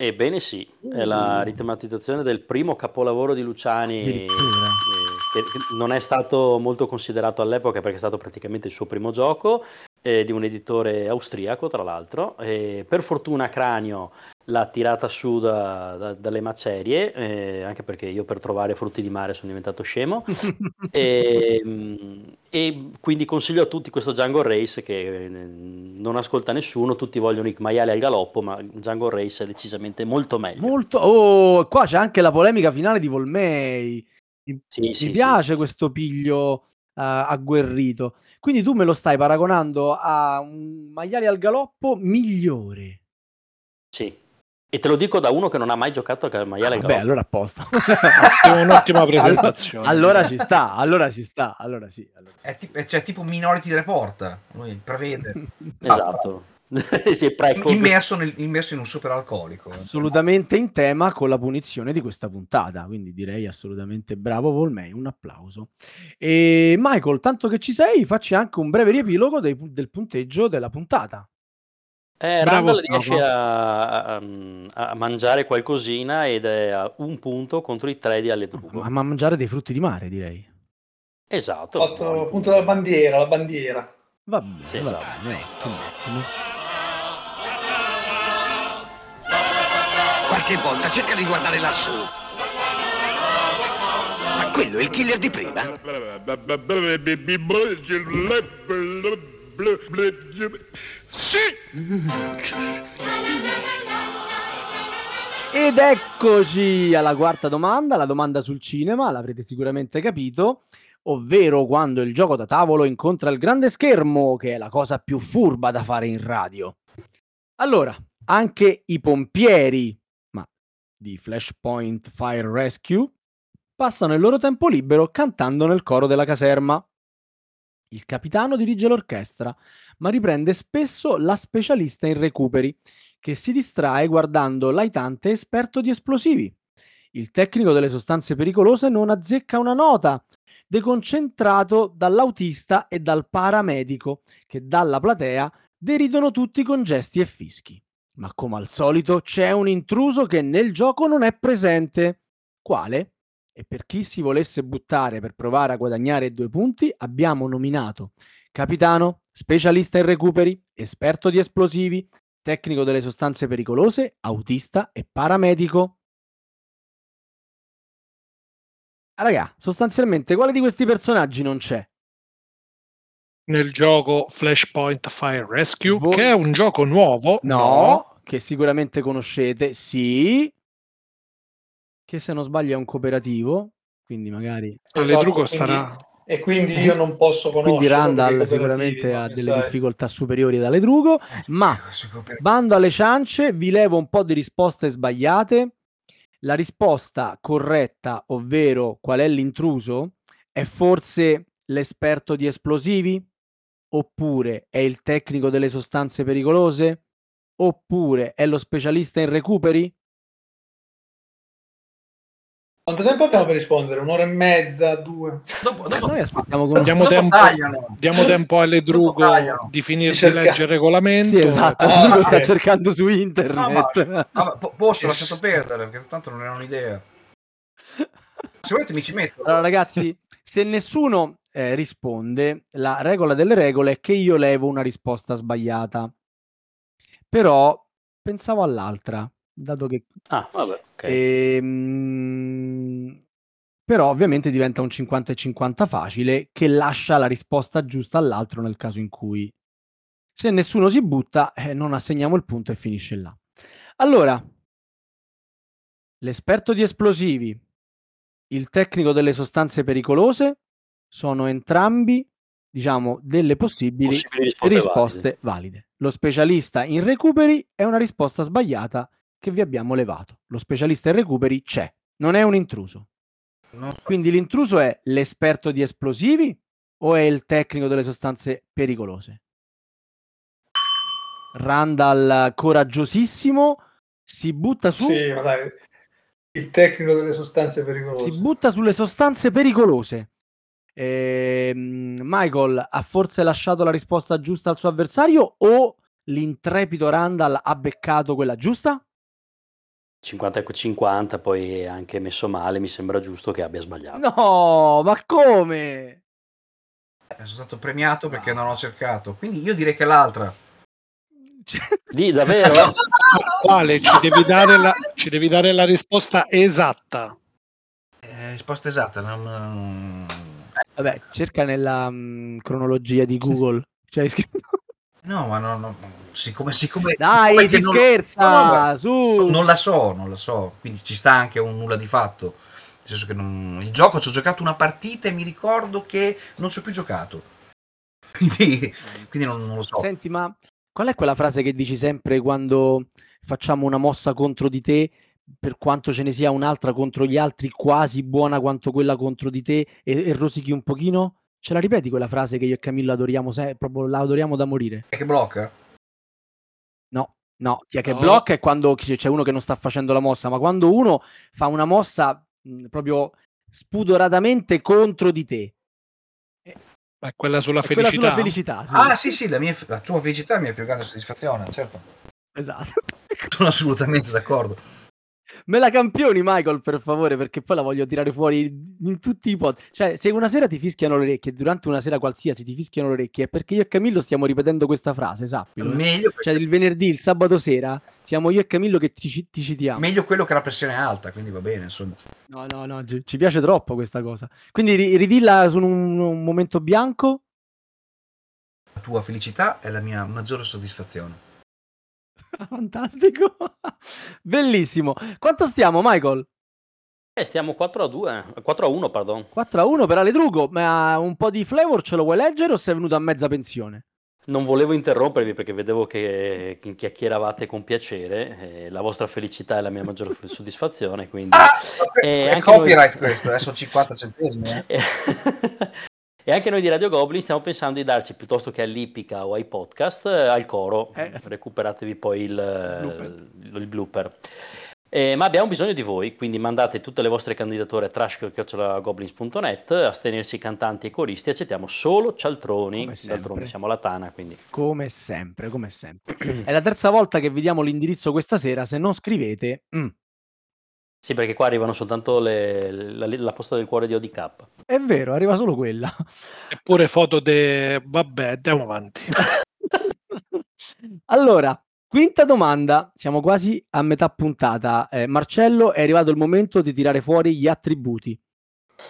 Ebbene sì, è la ritematizzazione del primo capolavoro di Luciani, eh, che non è stato molto considerato all'epoca perché è stato praticamente il suo primo gioco, eh, di un editore austriaco, tra l'altro. E per fortuna Cranio l'ha tirata su da, da, dalle macerie, eh, anche perché io per trovare frutti di mare sono diventato scemo. *laughs* e, mm, e, quindi consiglio a tutti questo Django Race che eh, non ascolta nessuno, tutti vogliono i maiali al galoppo, ma Django Race è decisamente molto meglio. Molto, oh, qua c'è anche la polemica finale di Volmei. Mi, Sì, mi sì, piace sì. questo piglio eh, agguerrito. Quindi tu me lo stai paragonando a un maiale al galoppo migliore. Sì. E te lo dico da uno che non ha mai giocato al maiale al Vabbè, galoppo. allora apposta. *laughs* È un'ottima *laughs* presentazione. allora ci sta, allora ci sta, allora sì. Allora sì, È, sì, tipo, sì, cioè, tipo Minority Report. Lui prevede. *laughs* Esatto. è prequel. immerso, nel- immerso in un super alcolico. assolutamente in tema con la punizione di questa puntata. Quindi direi assolutamente bravo Volmei, un applauso. E Michael, tanto che ci sei, facci anche un breve riepilogo dei del punteggio della puntata. Eh, Bravo, Randall riesce a, a- a mangiare qualcosina ed è a un punto contro i tre di Alledrugo. Ma mangiare dei frutti di mare, direi. Esatto. Ho fatto appunto la bandiera, la bandiera. Va bene, Sì, va esatto. bene, ottimo, ottimo. Qualche volta cerca di guardare lassù. Ma quello è il killer di prima? Sì! Ed eccoci alla quarta domanda, la domanda sul cinema, l'avrete sicuramente capito, ovvero quando il gioco da tavolo incontra il grande schermo, che è la cosa più furba da fare in radio. Allora, anche i pompieri, ma di Flashpoint Fire Rescue, passano il loro tempo libero cantando nel coro della caserma. Il capitano dirige l'orchestra, ma riprende spesso la specialista in recuperi, che si distrae guardando l'aitante esperto di esplosivi. Il tecnico delle sostanze pericolose non azzecca una nota, deconcentrato dall'autista e dal paramedico, che dalla platea deridono tutti con gesti e fischi. Ma come al solito c'è un intruso che nel gioco non è presente. Quale? E per chi si volesse buttare per provare a guadagnare due punti, abbiamo nominato capitano, specialista in recuperi, esperto di esplosivi, tecnico delle sostanze pericolose, autista e paramedico. Ah, Raga, sostanzialmente quale di questi personaggi non c'è? Nel gioco Flashpoint Fire Rescue, Voi- che è un gioco nuovo. No, che sicuramente conoscete, sì. Che se non sbaglio è un cooperativo, quindi magari... Esatto, quindi- starà... E quindi io non posso *laughs* conoscere. Quindi Randall sicuramente ha delle difficoltà superiori dalle Drugo, ma Bando alle ciance, vi levo un po' di risposte sbagliate. La risposta corretta, ovvero qual è l'intruso, è forse l'esperto di esplosivi? Oppure è il tecnico delle sostanze pericolose? Oppure è lo specialista in recuperi? Quanto tempo abbiamo per rispondere? Un'ora e mezza, due? Dopo, dopo, Noi aspettiamo con... Diamo dopo tempo, tagliano. diamo tempo alle Drugo di finire Di leggere il regolamento. Sì, esatto, Ah, Drugo sta cercando su No, ma, *laughs* internet. ma po- posso lasciato perdere perché tanto non era un'idea. Se volete mi ci metto. Allora, ragazzi, se nessuno eh, risponde, la regola delle regole è che io levo una risposta sbagliata. Però pensavo all'altra, dato che... Ah, vabbè, ok. Ehm, però ovviamente diventa un 50 e 50 facile che lascia la risposta giusta all'altro nel caso in cui se nessuno si butta eh, non assegniamo il punto e finisce là. Allora, l'esperto di esplosivi, il tecnico delle sostanze pericolose sono entrambi, diciamo, delle possibili Possibili risposte risposte valide. Lo specialista in recuperi è una risposta sbagliata che vi abbiamo levato. Lo specialista in recuperi c'è, non è un intruso. So. Quindi l'intruso è l'esperto di esplosivi o è il tecnico delle sostanze pericolose? Randall coraggiosissimo si butta su Sì, ma dai. Il tecnico delle sostanze pericolose. si butta sulle sostanze pericolose. Ehm, Michael ha forse lasciato la risposta giusta al suo avversario o l'intrepido Randall ha beccato quella giusta? 50 e 50, poi anche messo male, mi sembra giusto che abbia sbagliato. No, ma come? Eh, Sono stato premiato perché non ho cercato. Quindi io direi che l'altra. *laughs* Di davvero? *laughs* Quale? Ci devi dare la, ci devi dare la risposta esatta. Eh, risposta esatta. Non... Vabbè, cerca nella mm, cronologia di Google. Cioè, *laughs* scritto- No, ma no, no, siccome, siccome Dai, siccome si che non- scherza! No, no, su! Non la so, non la so. Quindi ci sta anche un nulla di fatto. Nel senso che non- il gioco ci ho giocato una partita e mi ricordo che non ci ho più giocato. *laughs* Quindi, quindi non, non lo so. Senti, ma qual è quella frase che dici sempre quando facciamo una mossa contro di te, per quanto ce ne sia un'altra contro gli altri quasi buona quanto quella contro di te e, e rosichi un pochino? Ce la ripeti quella frase che io e Camillo adoriamo, se- proprio la adoriamo da morire? E che blocca? No, no, chi è che No. blocca è quando c- c'è uno che non sta facendo la mossa, ma quando uno fa una mossa mh, proprio spudoratamente contro di te. Ma quella sulla È quella felicità. sulla felicità, sì. Ah, sì, sì, la, mia- la tua felicità è la mia più grande soddisfazione, certo. Esatto. Sono assolutamente d'accordo. Me la campioni, Michael, per favore, perché poi la voglio tirare fuori in tutti i pod. Cioè, se una sera ti fischiano le orecchie, durante una sera qualsiasi ti fischiano le orecchie, è perché io e Camillo stiamo ripetendo questa frase, sappilo. eh. Meglio, Cioè, il venerdì, il sabato sera, siamo io e Camillo che ti, ti citiamo. meglio quello che la pressione è alta, quindi va bene, insomma. No, no, no, ci ci piace troppo questa cosa. Quindi ri- ridilla su un, un momento bianco. La tua felicità è la mia maggiore soddisfazione. *laughs* Fantastico. Bellissimo. Quanto stiamo, Michael? Eh, stiamo 4 a 2, 4 a 1, pardon. 4 a 1 per Ale Drugo, ma un po' di flavor ce lo vuoi leggere o sei venuto a mezza pensione? Non volevo interrompervi perché vedevo che chiacchieravate con piacere. eh, la vostra felicità è la mia maggiore *laughs* soddisfazione, quindi... E è anche copyright noi- questo, adesso 50 centesimi. eh. *laughs* E anche noi di Radio Goblin stiamo pensando di darci piuttosto che all'ippica o ai podcast eh, al coro. Eh. Recuperatevi poi il, Blooper. il- il blooper. Eh, ma abbiamo bisogno di voi, quindi mandate tutte le vostre candidature a trash.goblins.net, astenersi cantanti e coristi, accettiamo solo cialtroni, d'altronde siamo la Tana, quindi Come sempre, come sempre. È la terza volta che vi diamo l'indirizzo questa sera. Se non scrivete, mm, sì perché qua arrivano soltanto le- la, la posta del cuore di ODK. è vero, arriva solo quella. Eppure foto de... Vabbè, andiamo avanti. *laughs* allora, quinta domanda. Siamo quasi a metà puntata. Eh, Marcello, è arrivato il momento di tirare fuori gli attributi.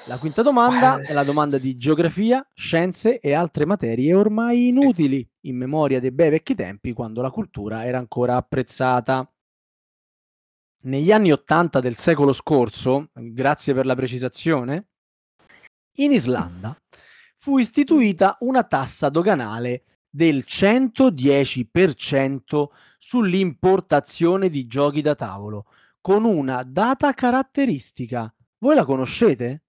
La quinta domanda è la domanda di geografia, scienze e altre materie ormai inutili in memoria dei bei vecchi tempi quando la cultura era ancora apprezzata. Negli anni 80 del secolo scorso, grazie per la precisazione, in Islanda fu istituita una tassa doganale del 110% sull'importazione di giochi da tavolo, con una data caratteristica. Voi la conoscete?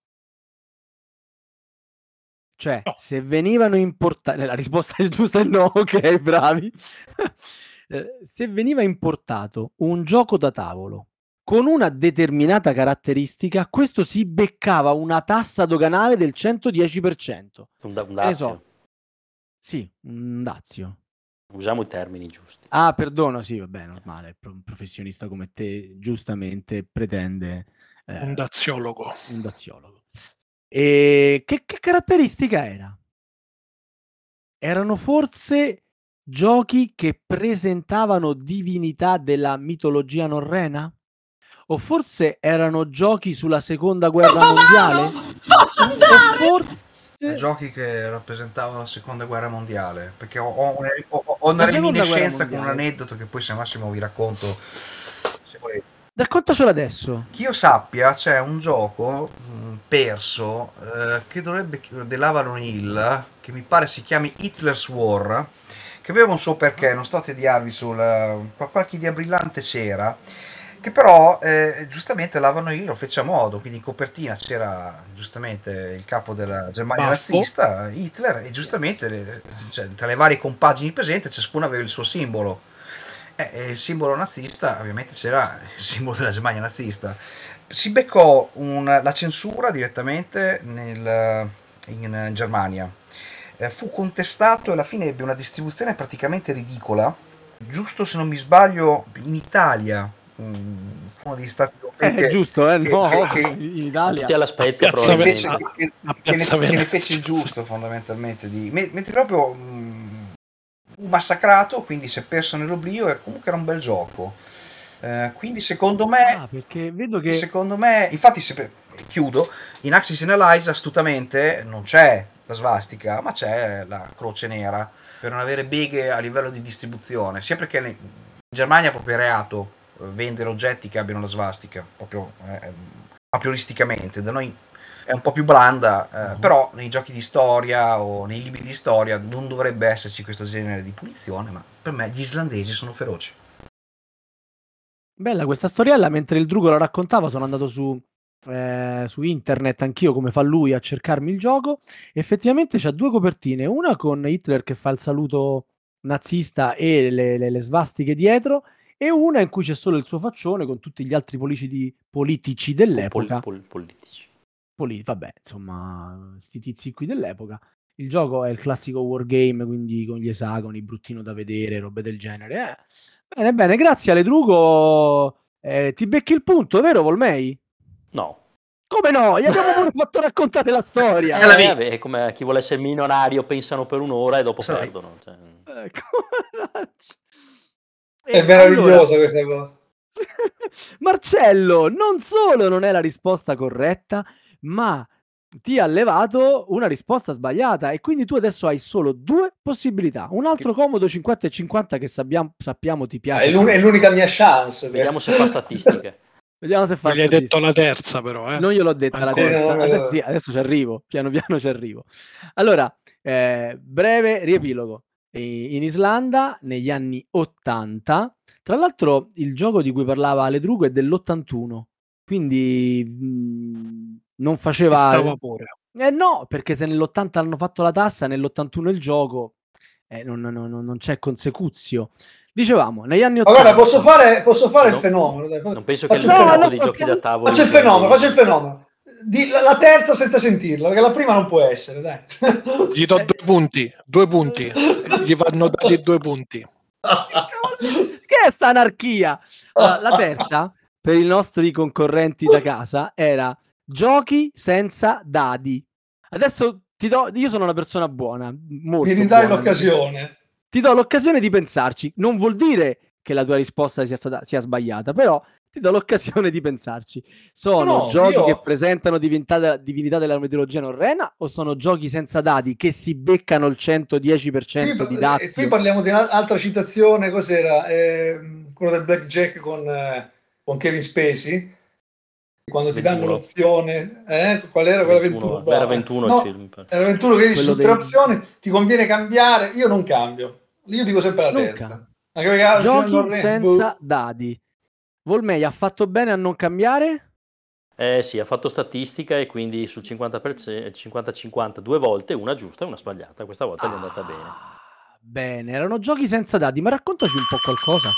Cioè, No. se venivano importati... La risposta è giusta è no, *laughs* ok, bravi. *laughs* Eh, se veniva importato un gioco da tavolo con una determinata caratteristica, questo si beccava una tassa doganale del 110%. Un, da- un ne so. dazio. Sì, un dazio. Usiamo i termini giusti. Ah, perdono, sì, vabbè, normale. pro- Un professionista come te giustamente pretende eh, Un daziologo. un daziologo. E che, che caratteristica era? Erano forse giochi che presentavano divinità della mitologia norrena? O forse erano giochi sulla seconda guerra mondiale? o forse... Giochi che rappresentavano la seconda guerra mondiale. Perché ho, ho una, ho- ho una reminiscenza con un aneddoto che poi se Massimo vi racconto. Se volete. Raccontacelo adesso. Che io sappia, c'è un gioco mh, perso eh, che dovrebbe dell'Avalon Hill, che mi pare si chiami Hitler's War, che aveva un suo perché, non sto a tediarvi sul qualche idea brillante c'era, che però eh, giustamente l'Avalon Hill lo fece a modo, quindi in copertina c'era giustamente il capo della Germania Baffo. nazista, Hitler, e giustamente cioè, tra le varie compagini presenti ciascuna aveva il suo simbolo. Eh, il simbolo nazista, ovviamente c'era il simbolo della Germania nazista. Si beccò un- la censura direttamente nel- in Germania. Eh, fu contestato e alla fine ebbe una distribuzione praticamente ridicola. Giusto se non mi sbaglio, in Italia mm, uno degli stati È europei che- giusto, eh? No, che- *laughs* che- in Italia. Tutti alla Spezia, A Piazza fece, che, a che ne, Piazza che ne fece il giusto fondamentalmente di me- mentre proprio mm, fu massacrato quindi si è perso nell'oblio e comunque era un bel gioco. Eh, quindi secondo me Ah, perché vedo che... secondo me infatti se, chiudo in Axis Analyze astutamente non c'è la svastica ma c'è la croce nera per non avere beghe a livello di distribuzione sia perché in Germania è proprio reato eh, vendere oggetti che abbiano la svastica proprio eh, a prioristicamente da noi è un po' più blanda, eh, Mhm. però nei giochi di storia o nei libri di storia non dovrebbe esserci questo genere di punizione, ma per me gli islandesi sono feroci. Bella questa storiella, mentre il Drugo la raccontava sono andato su, eh, su internet anch'io come fa lui a cercarmi il gioco. Effettivamente c'ha due copertine, una con Hitler che fa il saluto nazista e le, le- le svastiche dietro e una in cui c'è solo il suo faccione con tutti gli altri politici, politici dell'epoca. Pol- pol- politici. Poli- vabbè, insomma, sti tizi qui dell'epoca. Il gioco è il classico wargame, quindi con gli esagoni, bruttino da vedere, robe del genere. eh. Bene, bene, grazie Ale Drugo. Eh, ti becchi il punto, vero Volmei? No. Come no? Gli abbiamo pure *laughs* fatto raccontare la storia. Eh, la Eh, vi- vabbè, è come chi vuole essere milionario pensano per un'ora e dopo Sai. perdono. cioè. Ecco. *laughs* È meravigliosa allora- questa cosa. *laughs* Marcello, non solo non è la risposta corretta, ma ti ha levato una risposta sbagliata e quindi tu adesso hai solo due possibilità. Un altro comodo 50 e 50 che sappiamo, sappiamo ti Ah, piace. È l'un- è l'unica mia chance. Vediamo se fa statistiche. Vediamo se fa Non gli hai detto la terza, però. Eh. Non gliel'ho detta la Ancora. terza. No, no, Adesso, sì, adesso ci arrivo. Piano piano ci arrivo. Allora, eh, breve riepilogo. In Islanda negli anni 80, tra l'altro il gioco di cui parlava Ale Drugo è dell'81, quindi mh, non faceva... Sta vapore. Eh no, perché se nell'80 hanno fatto la tassa, nell'81 il gioco, eh, non, non- non- non c'è consecuzio. Dicevamo, negli anni 80... Allora, posso fare, posso fare No. il fenomeno? Dai, Non penso che il faccio il No, no, giochi da tavolo... Faccio il fenomeno, faccio il fenomeno. Di- la, la terza senza sentirla, perché la prima non può essere, dai. Gli do due punti, due punti. Gli vanno dati due punti. *laughs* che è sta anarchia? Allora, la terza, per i nostri concorrenti da casa, era giochi senza dadi. Adesso ti do, io sono una persona buona, molto Mi ridai buona. l'occasione. Ti do l'occasione di pensarci. Non vuol dire che la tua risposta sia, stata, sia sbagliata, però ti do l'occasione di pensarci. Sono No, giochi io- che presentano divinità, divinità della mitologia norrena o sono giochi senza dadi che si beccano il 110% Qui, di eh, dazio? qui parliamo di un'altra citazione, cos'era? Ehm, quello del blackjack con, eh, con Kevin Spacey. Quando ti danno 21. l'opzione, eh? qual era quella 21? 21, era bravo. 21 No, il film. Era 21 che dici su tre dei- opzioni ti conviene cambiare. Io non cambio, io dico sempre la Non terza. cambio. Anche perché ah, Giochi senza boh. dadi. Volmei ha fatto bene a non cambiare? Eh sì, ha fatto statistica e quindi sul 50%, 50-50 due volte, una giusta e una sbagliata. Questa volta gli è andata bene. Ah, Bene, erano giochi senza dadi, ma raccontaci un po' qualcosa.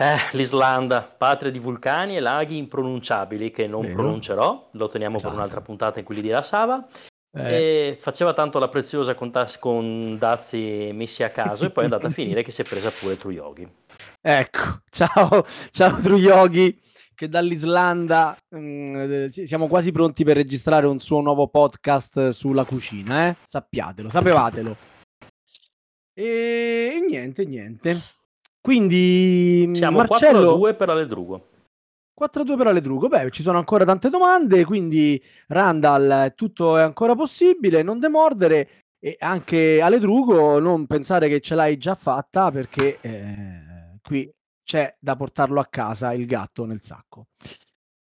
Eh, L'Islanda, patria di vulcani e laghi impronunciabili che non Vero. pronuncerò, lo teniamo Esatto. per un'altra puntata in cui li dirà Sava. Eh, faceva tanto la preziosa con, tas- con dazi messi a caso e poi è andata a finire che si è presa pure True Yogi. Ecco, *laughs* ciao, ciao True Yogi, che dall'Islanda mm, eh, si- siamo quasi pronti per registrare un suo nuovo podcast sulla cucina, eh? Sappiatelo, sapevatelo. E niente, niente. Quindi, mm, Siamo Marcello... 4-2 per Aledrugo. 4-2 per Aledrugo. Beh, ci sono ancora tante domande, quindi Randall, tutto è ancora possibile, non demordere e anche Aledrugo non pensare che ce l'hai già fatta perché eh, qui c'è da portarlo a casa il gatto nel sacco.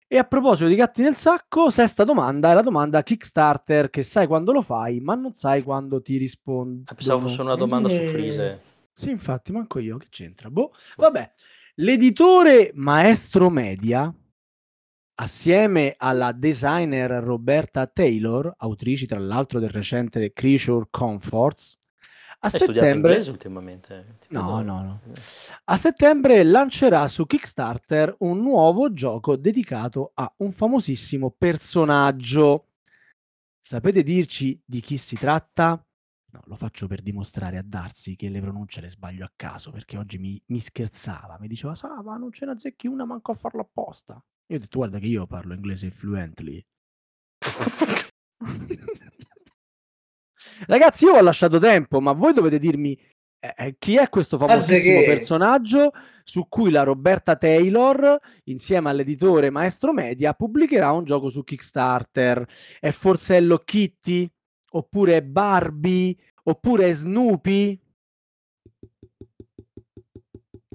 E a proposito di gatti nel sacco, sesta domanda è la domanda Kickstarter che sai quando lo fai, ma non sai quando ti rispondo. Ah, Pensavo fosse una domanda su Eh. Sì, infatti, manco io, che c'entra? Boh, vabbè. L'editore Maestro Media, assieme alla designer Roberta Taylor, autrice tra l'altro del recente Creature Comforts, a Hai studiato settembre... ultimamente? Ti No, no, no. A settembre lancerà su Kickstarter un nuovo gioco dedicato a un famosissimo personaggio. Sapete dirci di chi si tratta? No, lo faccio per dimostrare a Darsi che le pronunce le sbaglio a caso, perché oggi mi, mi scherzava, mi diceva, sa, ma non ce ne azzecchi una manco a farlo apposta. Io ho detto, guarda che io parlo inglese fluently. *laughs* Ragazzi, io ho lasciato tempo, ma voi dovete dirmi eh, eh, chi è questo famosissimo che- personaggio su cui la Roberta Taylor, insieme all'editore Maestro Media, pubblicherà un gioco su Kickstarter. È forse Hello Kitty? Oppure Barbie? Oppure Snoopy?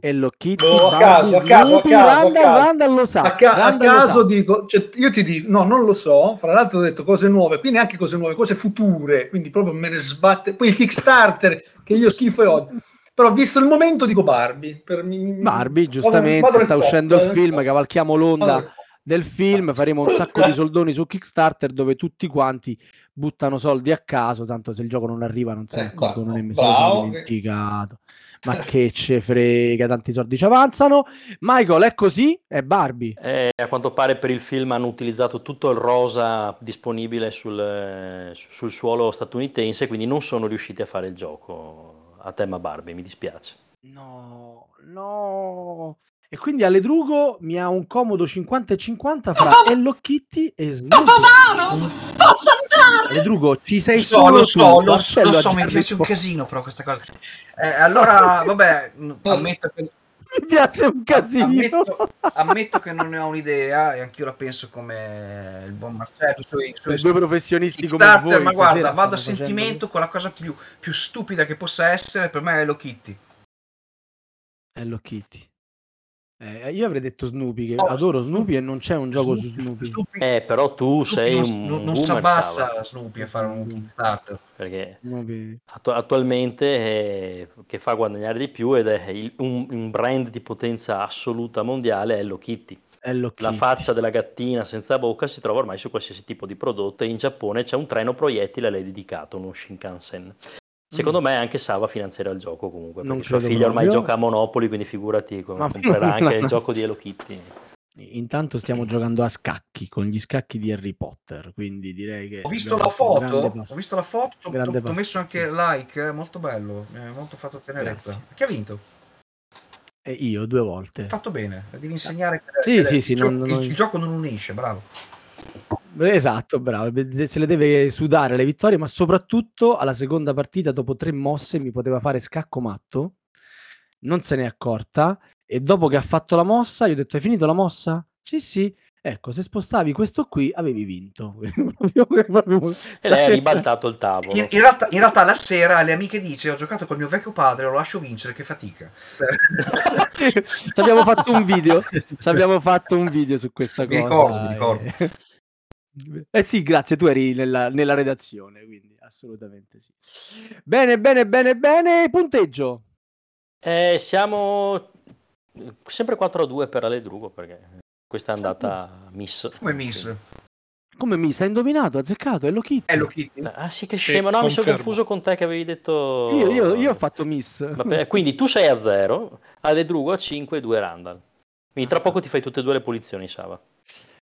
Hello Kitty, No, a caso, a caso, a Snoopy, caso, a Randall, caso. Randall lo sa. A, ca- a caso sa. dico, cioè, io ti dico, no, non lo so. Fra l'altro ho detto cose nuove, quindi anche cose nuove, cose future. Quindi proprio me ne sbatte. Poi il Kickstarter che io schifo e odio. Però visto il momento dico Barbie. Per, mi- mi- Barbie, giustamente, sta uscendo il nel film, cavalchiamo l'onda. Del film, *laughs* faremo un sacco di soldoni su Kickstarter dove tutti quanti buttano soldi a caso, tanto se il gioco non arriva non se ne Eh, lo sono bravo. dimenticato. Ma che ce frega, tanti soldi ci avanzano. Michael, è così? È Barbie. Eh, a quanto pare per il film hanno utilizzato tutto il rosa disponibile sul, sul suolo statunitense, quindi non sono riusciti a fare il gioco a tema Barbie, mi dispiace. No, no. E quindi Ale Drugo mi ha un comodo 50 e 50 fra Hello Kitty e Snoopy. Ale Drugo, ci sei so, solo lo tu. so, lo, Marcello lo so, mi piace un casino però questa cosa. Eh, allora, vabbè, *laughs* ammetto che, Mi piace un casino. ammetto, ammetto che non ne ho un'idea e anch'io la penso come il buon Marcello sui, sui Due professionisti come Kickstarter, voi ma guarda, vado a sentimento con la cosa più, più stupida che possa essere, per me è Hello Kitty. Hello Kitty. Eh, io avrei detto Snoopy, che Oh, adoro Snoopy. Attualmente non c'è un gioco su Snoopy- Snoopy. Snoopy- Eh, però tu Snoopy sei non, un non, non si abbassa Snoopy a fare un Kickstarter. perché Snoopy. attu- attualmente eh, che fa guadagnare di più ed è il- un, un brand di potenza assoluta mondiale è Hello Kitty. Hello La Kitty. faccia della gattina senza bocca si trova ormai su qualsiasi tipo di prodotto e in Giappone c'è un treno proiettile a lei dedicato, uno Shinkansen. Secondo me anche Sava finanzierà il gioco comunque, Mm. Non perché sua figlia ormai proprio. gioca a Monopoli, quindi figurati come Ma- comprerà anche il gioco di Hello Kitty. Intanto stiamo giocando a scacchi con gli scacchi di Harry Potter, quindi direi che Ho visto la foto, ho visto la foto, ho- ho messo anche sì, like, eh, molto bello, mi ha molto fatto tenerezza. Grazie. Chi ha vinto? E io due volte. Fatto bene, devi insegnare che, Sì, che sì, sì, il, gio- non- il- non- il gioco non unisce, bravo. Esatto, bravo. Se le deve sudare le vittorie, ma soprattutto alla seconda partita, dopo tre mosse, mi poteva fare scacco matto. Non se n'è accorta. E dopo che ha fatto la mossa, gli ho detto: Hai finito la mossa? Sì, sì. Ecco, se spostavi questo qui, avevi vinto. E lei ha ribaltato il tavolo. In, in realtà, in realtà la sera alle amiche dice ho giocato col mio vecchio padre, lo lascio vincere, che fatica. Ci abbiamo fatto un video. *laughs* Ci abbiamo fatto un video su questa Mi cosa. ricordo, mi ricordo. Eh. Eh sì, grazie, tu eri nella, nella redazione, quindi assolutamente sì. Bene, bene, bene, bene. Punteggio. Eh, siamo sempre 4 a 2 per Ale Drugo perché questa è andata miss. Come miss. Come mi sei indovinato? Azzeccato, Hello Kitty. Hello Kitty. Ah sì, che Sì, scemo. No, mi sono confermo. confuso con te che avevi detto... Io, io- io ho fatto miss. Vabbè, quindi tu sei a 0, Ale Drugo a 5 e 2 Randall. Quindi tra poco ti fai tutte e due le punizioni, Sava.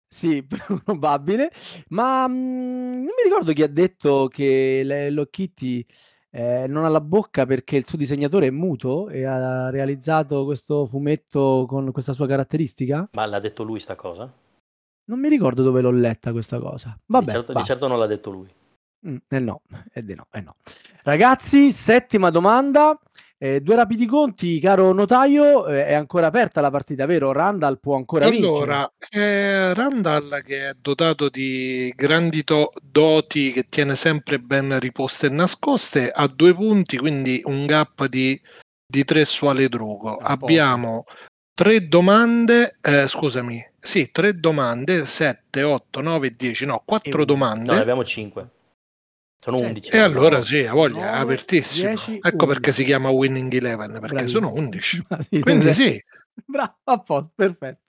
Sì, *laughs* probabile. Ma mm, non mi ricordo chi ha detto che le- Hello Kitty eh, non ha la bocca perché il suo disegnatore è muto e ha realizzato questo fumetto con questa sua caratteristica. Ma l'ha detto lui sta cosa? Non mi ricordo dove l'ho letta questa cosa. Vabbè, di, certo, di basta. certo non l'ha detto lui. Mm, eh no, eh no, eh no. Ragazzi, settima domanda. Eh, due rapidi conti, caro notaio, eh, è ancora aperta la partita, vero? Randall può ancora vincere. Allora, eh, Randall che è dotato di grandi to- doti che tiene sempre ben riposte e nascoste, ha due punti, quindi un gap di, di tre su Ale Drugo. poco. Abbiamo tre domande, eh, scusami, sì, tre domande, 7, 8, 9, 10, no, quattro una. domande. No, ne abbiamo 5. Sono Sette. 11. E allora sì, ha voglia, è Nove, apertissimo. dieci, ecco perché 11. si chiama Winning Eleven, perché Bravissimo. sono 11. Ah, *laughs* sì, Quindi esatto. sì, *laughs* Bravo, a posto, perfetto.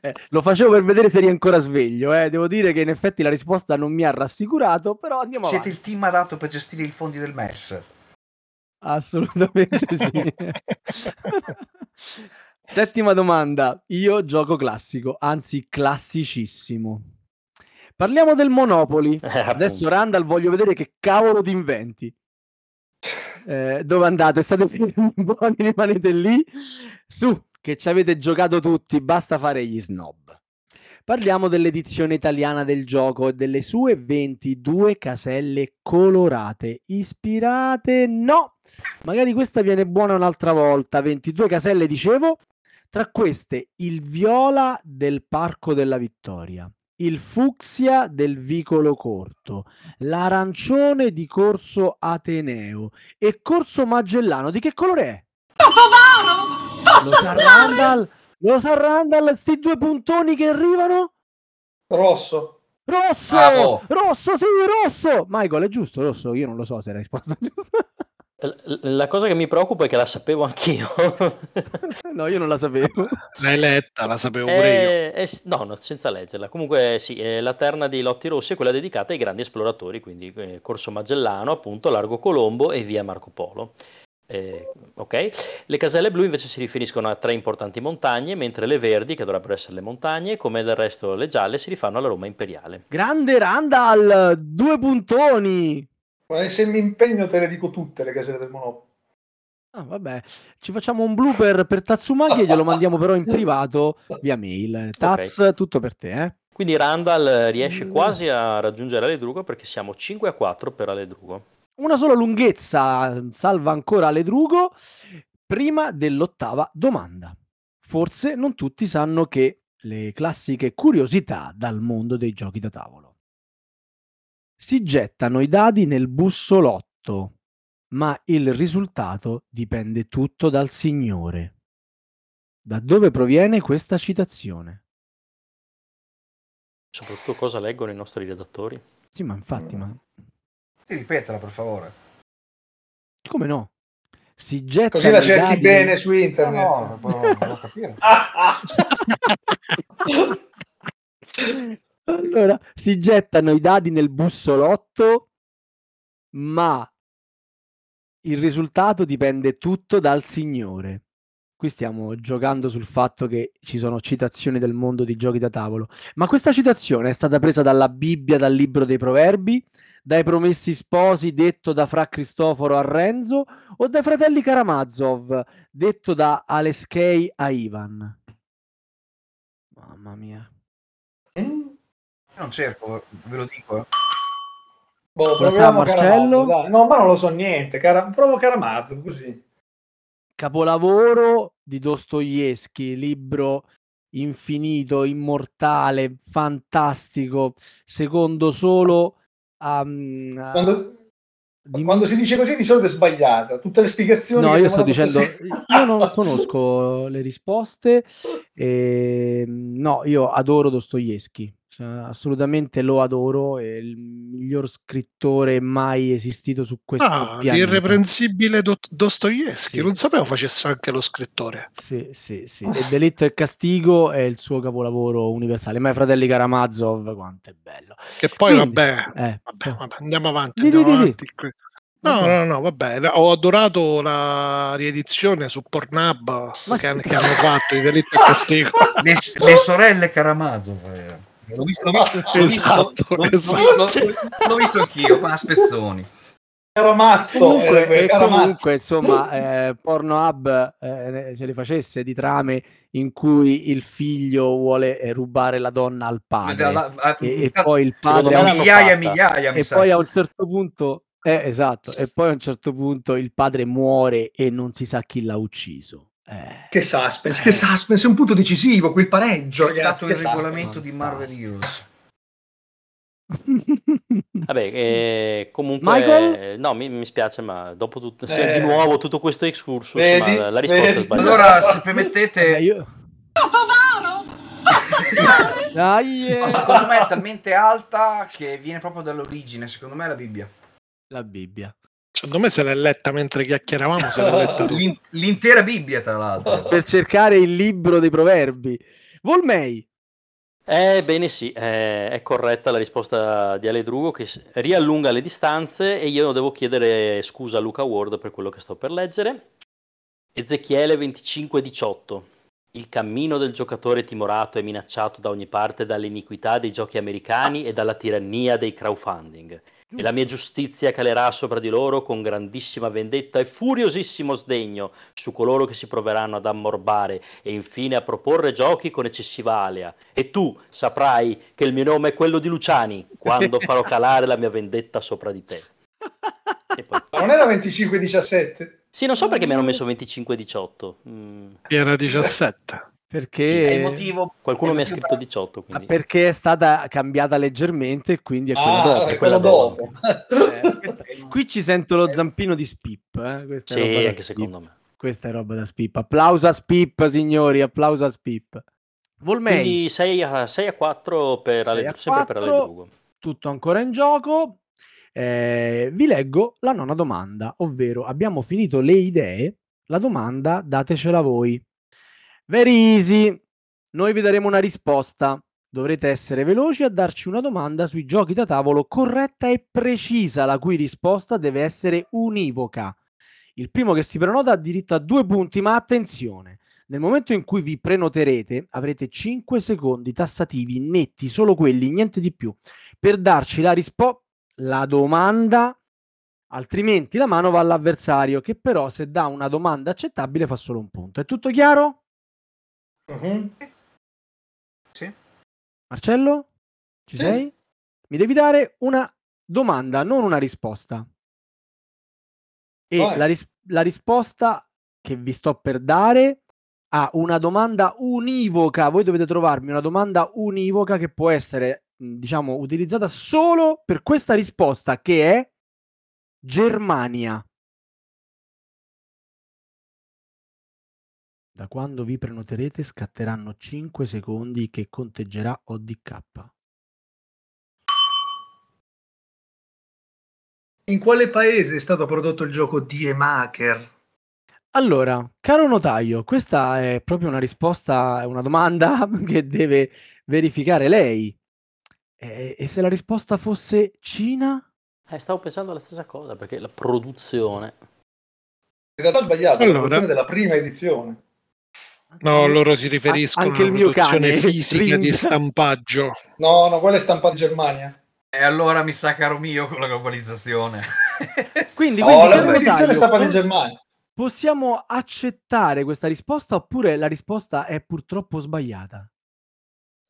Eh, lo facevo per vedere se eri ancora sveglio. eh. Devo dire che in effetti la risposta non mi ha rassicurato, però andiamo Siete avanti. il team adatto per gestire i fondi del MES. Assolutamente sì. *laughs* Settima domanda. Io gioco classico, anzi classicissimo. Parliamo del Monopoly. Eh. Adesso Randall voglio vedere che cavolo ti inventi. Eh, dove andate? State *laughs* buoni, rimanete lì. Su, che ci avete giocato tutti, basta fare gli snob. Parliamo dell'edizione italiana del gioco e delle sue 22 caselle colorate. Ispirate? No! Magari questa viene buona un'altra volta. 22 caselle, dicevo. Tra queste il viola del Parco della Vittoria, il fucsia del Vicolo Corto, l'arancione di Corso Ateneo e Corso Magellano. Di che colore è? Lo sa Randall? Lo sa Randall? Sti due puntoni che arrivano? Rosso. Rosso! Bravo. Rosso, sì, rosso! Michael, è giusto, rosso? Io non lo so se è la risposta *laughs* giusta. La cosa che mi preoccupa è che la sapevo anch'io. *laughs* no, io non la sapevo. L'hai letta, la sapevo pure io. Eh, eh, no, no, senza leggerla. Comunque sì, eh, la terna dei Lotti Rossi è quella dedicata ai grandi esploratori, quindi eh, Corso Magellano, appunto, Largo Colombo e via Marco Polo. Eh, ok? Le caselle blu invece si riferiscono a tre importanti montagne, mentre le verdi, che dovrebbero essere le montagne, come del resto le gialle, si rifanno alla Roma imperiale. Grande Randall, due puntoni. Ma se mi impegno te le dico tutte le caselle del Monopoly. Ah, vabbè, ci facciamo un blooper per Tatsumaki e glielo mandiamo però in privato via mail. Taz, tutto per te, eh? Quindi Randall riesce quasi a raggiungere Aledrugo perché siamo 5 a 4 per Aledrugo. Una sola lunghezza salva ancora Ledrugo prima dell'ottava domanda. Forse non tutti sanno che le classiche curiosità dal mondo dei giochi da tavolo. Si gettano i dadi nel bussolotto, ma il risultato dipende tutto dal Signore. Da dove proviene questa citazione? Soprattutto cosa leggono i nostri redattori. Sì, ma infatti, ma Sì, ripetela per favore. come no? Si gettano Così la cerchi dadi bene su internet. No, no, no, non devo capire. Allora, si gettano i dadi nel bussolotto, ma il risultato dipende tutto dal Signore. Qui stiamo giocando sul fatto che ci sono citazioni del mondo di giochi da tavolo. Ma questa citazione è stata presa dalla Bibbia, dal libro dei Proverbi, dai Promessi Sposi, detto da Fra Cristoforo a Renzo, o dai fratelli Karamazov, detto da Aleskei a Ivan? Mamma mia. Mm? Io non cerco, ve lo dico. eh. Boh, Lo sa Marcello? Karamazov, dai. No, ma non lo so niente. Cara... Provo Karamazov così. Capolavoro di Dostoevsky, libro infinito, immortale, fantastico, secondo solo a... a- Quando, di- quando si dice così di solito è sbagliato. Tutte le spiegazioni. No, io sto dicendo, stasera- io non conosco le risposte. e, no, io adoro Dostoevsky, cioè, assolutamente lo adoro, è il miglior scrittore mai esistito su questo Ah, pianeta. l'irreprensibile Do- Dostoevsky. Sì, non sapevo sì. facesse anche lo scrittore. Sì, sì, sì. E Delitto e Castigo è il suo capolavoro universale. Ma i fratelli Karamazov, quanto è bello. Che poi, Quindi, vabbè, eh, vabbè, vabbè, andiamo avanti. Di, di, Andiamo di, di. avanti. No, Vabbè. no, no, vabbè. Ho adorato la riedizione su Pornhub che, che hanno *laughs* fatto i delitti e castigo. Le, le sorelle Karamazov. eh. L'ho visto, l'ho visto, l'ho visto, Esatto, l'ho- l'ho- esatto. l'ho- visto anch'io, ma a spezzoni. Caramazzo. comunque, eh, quel e Karamazzo. comunque, *laughs* insomma, eh, Pornhub eh, se le facesse di trame in cui il figlio vuole eh, rubare la donna al padre La- la- e, e poi il padre me a un- l'hanno migliaia e fatta. migliaia, mi e sa. poi a un certo punto eh, esatto e poi a un certo punto il padre muore e non si sa chi l'ha ucciso Eh, Che suspense, che suspense, è un punto decisivo, quel pareggio, È ragazzi. stato che il suspense. regolamento di Marvel. Heroes. *laughs* Vabbè, eh, comunque, Michael? eh, no, mi, mi spiace, ma dopo tutto, Eh. di nuovo tutto questo excursus, Vedi? ma la risposta Vedi? è sbagliata. Allora, se permettete, Eh, io... Dai, eh. no, secondo me è talmente alta che viene proprio dall'origine. Secondo me è la Bibbia. la Bibbia Secondo me se l'è letta mentre chiacchieravamo. Se l'è *laughs* letta. L'in- l'intera Bibbia, tra l'altro. per cercare il libro dei proverbi Volmei Ebbene sì, eh, è corretta la risposta di Ale Drugo che riallunga le distanze e io devo chiedere scusa a Luca Ward per quello che sto per leggere. Ezechiele 25:18. Il cammino del giocatore timorato è minacciato da ogni parte dall'iniquità dei giochi americani e dalla tirannia dei crowdfunding. E la mia giustizia calerà sopra di loro con grandissima vendetta e furiosissimo sdegno su coloro che si proveranno ad ammorbare e infine a proporre giochi con eccessiva alea. E tu saprai che il mio nome è quello di Luciani quando Sì. farò calare la mia vendetta sopra di te. Poi- Ma non era 25-17? Sì, non so perché mi hanno messo 25-18. Mm, Era 17. Perché... È il motivo. Qualcuno è mi ha scritto 18, Ah, quindi... perché è stata cambiata leggermente e quindi è quella Ah, dopo. è quella dopo. *laughs* Eh, questa- qui ci sento lo zampino di Spip. Eh? Questa, è roba Sì, da anche Spip. secondo me. Questa è roba da Spip. Applauso a Spip, signori. Applauso a Spip. Volmei, Quindi 6 a, 6 a 4 per Ale, a sempre per Ale 4. Tutto ancora in gioco. Eh, vi leggo la nona domanda, ovvero abbiamo finito le idee. La domanda datecela voi. Very easy. Noi vi daremo una risposta. Dovrete essere veloci a darci una domanda sui giochi da tavolo corretta e precisa, la cui risposta deve essere univoca. Il primo che si prenota ha diritto a due punti, ma attenzione, nel momento in cui vi prenoterete avrete 5 secondi tassativi netti, solo quelli, niente di più, per darci la risposta, la domanda, altrimenti la mano va all'avversario, che però se dà una domanda accettabile fa solo un punto. È tutto chiaro? Mhm. Sì. Marcello? Ci Sì. sei? Mi devi dare una domanda, non una risposta. E la, ris- la risposta che vi sto per dare ha una domanda univoca. Voi dovete trovarmi una domanda univoca che può essere, diciamo, utilizzata solo per questa risposta, che è Germania. Da quando vi prenoterete scatteranno 5 secondi che conteggerà ODK. In quale paese è stato prodotto il gioco Die Maker? Allora, caro notaio, questa è proprio una risposta, è una domanda *laughs* che deve verificare lei. E, e se la risposta fosse Cina? Eh, stavo pensando alla stessa cosa, perché la produzione... In realtà ho sbagliato, Allora. la produzione della prima edizione. No, loro si riferiscono anche alla produzione cane, fisica di Ring. stampaggio. No, no, quella è stampata in Germania. E allora mi sa caro mio con la globalizzazione. *laughs* Quindi, quindi, la caro prima edizione è stampata in Germania. possiamo accettare questa risposta oppure la risposta è purtroppo sbagliata?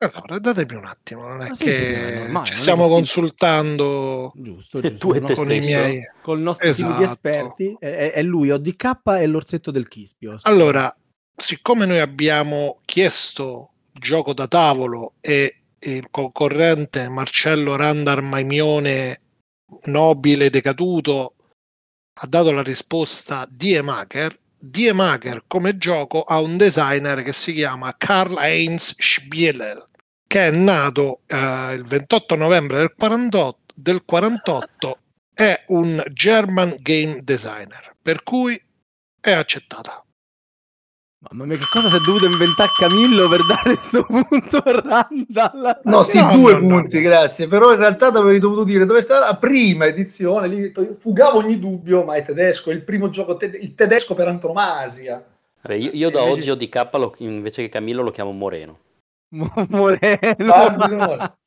Allora, datemi un attimo, non è sì, sì, che è normale, ci stiamo si- consultando Giusto, giusto. tu e no? te con stesso. miei... Col nostro team di Esatto. esperti, è, è- è lui ODK e l'orsetto del Chispio. Allora, siccome noi abbiamo chiesto gioco da tavolo e il concorrente Marcello Randar Maimione nobile decaduto ha dato la risposta Die Maker, Die Maker come gioco ha un designer che si chiama Karl Heinz Spieler che è nato eh, il 28 novembre del 48, del 48 è un German game designer per cui è accettata Mamma mia, che cosa si è dovuto inventare Camillo per dare questo punto a Randall? No, sì, No, due no, no. punti, grazie. Però in realtà avevi dovuto dire dove sta la prima edizione. Lì fugavo ogni dubbio, ma è tedesco, è il primo gioco, te- il tedesco per antonomasia. Vabbè, io, io da Invece- oggi ODK lo- invece che Camillo lo chiamo Moreno. Mo- Moreno. Ah, di. *laughs*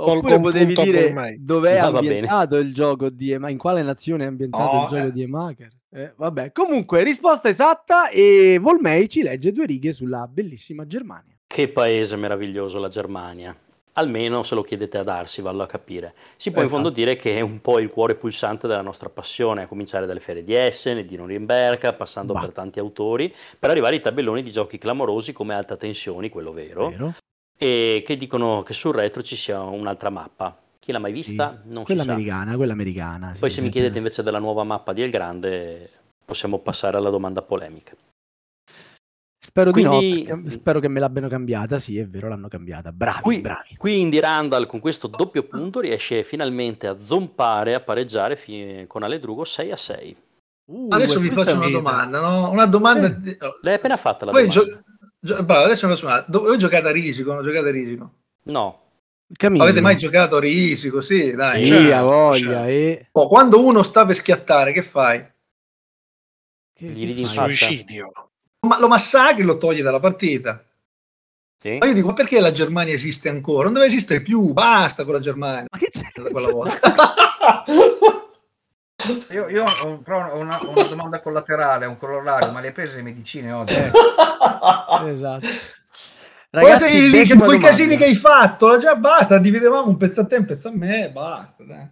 Oppure potevi dire Volmei. dov'è Ah, ambientato il gioco di Ema- in quale nazione è ambientato No, il gioco eh. di Emaker. Eh, vabbè, comunque, risposta esatta e Volmei ci legge due righe sulla bellissima Germania. Che paese meraviglioso la Germania. Almeno se lo chiedete a Darsi, vallo a capire. Si può in Esatto. fondo dire che è un po' il cuore pulsante della nostra passione, a cominciare dalle ferie di Essen e di Norimberga, passando Bah. per tanti autori, per arrivare ai tabelloni di giochi clamorosi come Alta Tensioni, quello vero, Vero? e che dicono che sul retro ci sia un'altra mappa. Chi l'ha mai vista? Non Quella si sa. americana, quella americana. Poi sì, se mi sì. chiedete invece della nuova mappa di El Grande, possiamo passare alla domanda polemica. Spero di Quindi- no, perché spero che me l'abbiano cambiata. Sì, è vero, l'hanno cambiata. Bravi, Qui- bravi. Quindi Randall con questo doppio punto riesce finalmente a zompare, a pareggiare fi- con Aledrugo 6 a 6. Uh, Adesso vi faccio una vita. domanda, no? Una domanda. Sì. di- L'hai appena fatta la Voi domanda? gio- gio- bravo, adesso faccio una. Do- Voi giocate a risico, non giocate a risico? No. Camillo. Avete mai giocato a risico? Sì, dai. Sì, ha voglia. certo. E... Oh, quando uno sta per schiattare, che fai? Che- Gli suicidio Ma lo massacri e lo togli dalla partita. Sì? Ma io dico, ma perché la Germania esiste ancora? Non deve esistere più, basta con la Germania. Ma che c'è? Da quella volta. *laughs* Io, io ho, però ho una, ho una domanda collaterale, un corollario, ma le hai prese le medicine oggi? esatto. Ragazzi, Poi sei lì, decima quei casini che hai fatto, già basta, dividevamo un pezzo a te, un pezzo a me, basta. dai.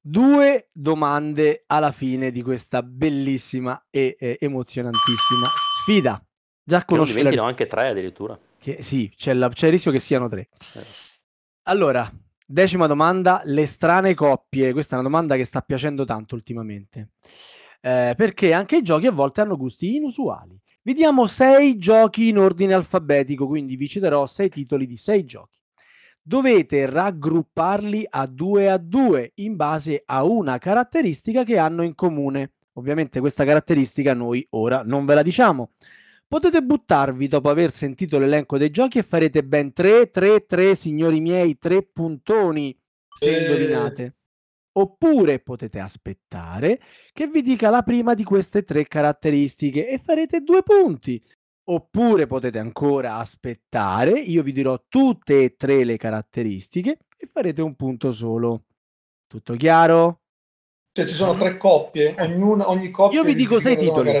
Due domande alla fine di questa bellissima e eh, emozionantissima sfida. Già Che non conosci la anche tre addirittura. che- sì, c'è, la- c'è il rischio che siano tre. Eh. Allora, decima domanda, le strane coppie. Questa è una domanda che sta piacendo tanto ultimamente. Eh, perché anche i giochi a volte hanno gusti inusuali. Vi diamo sei giochi in ordine alfabetico, quindi vi citerò sei titoli di sei giochi. Dovete raggrupparli a due a due in base a una caratteristica che hanno in comune. Ovviamente questa caratteristica noi ora non ve la diciamo. Potete buttarvi dopo aver sentito l'elenco dei giochi e farete ben 3, 3, 3, signori miei, tre puntoni se Eh. indovinate. Oppure potete aspettare che vi dica la prima di queste tre caratteristiche e farete due punti. Oppure potete ancora aspettare, io vi dirò tutte e tre le caratteristiche e farete un punto solo. Tutto chiaro? Cioè, ci sono tre coppie, ognuna, ogni coppia Io vi dico sei titoli.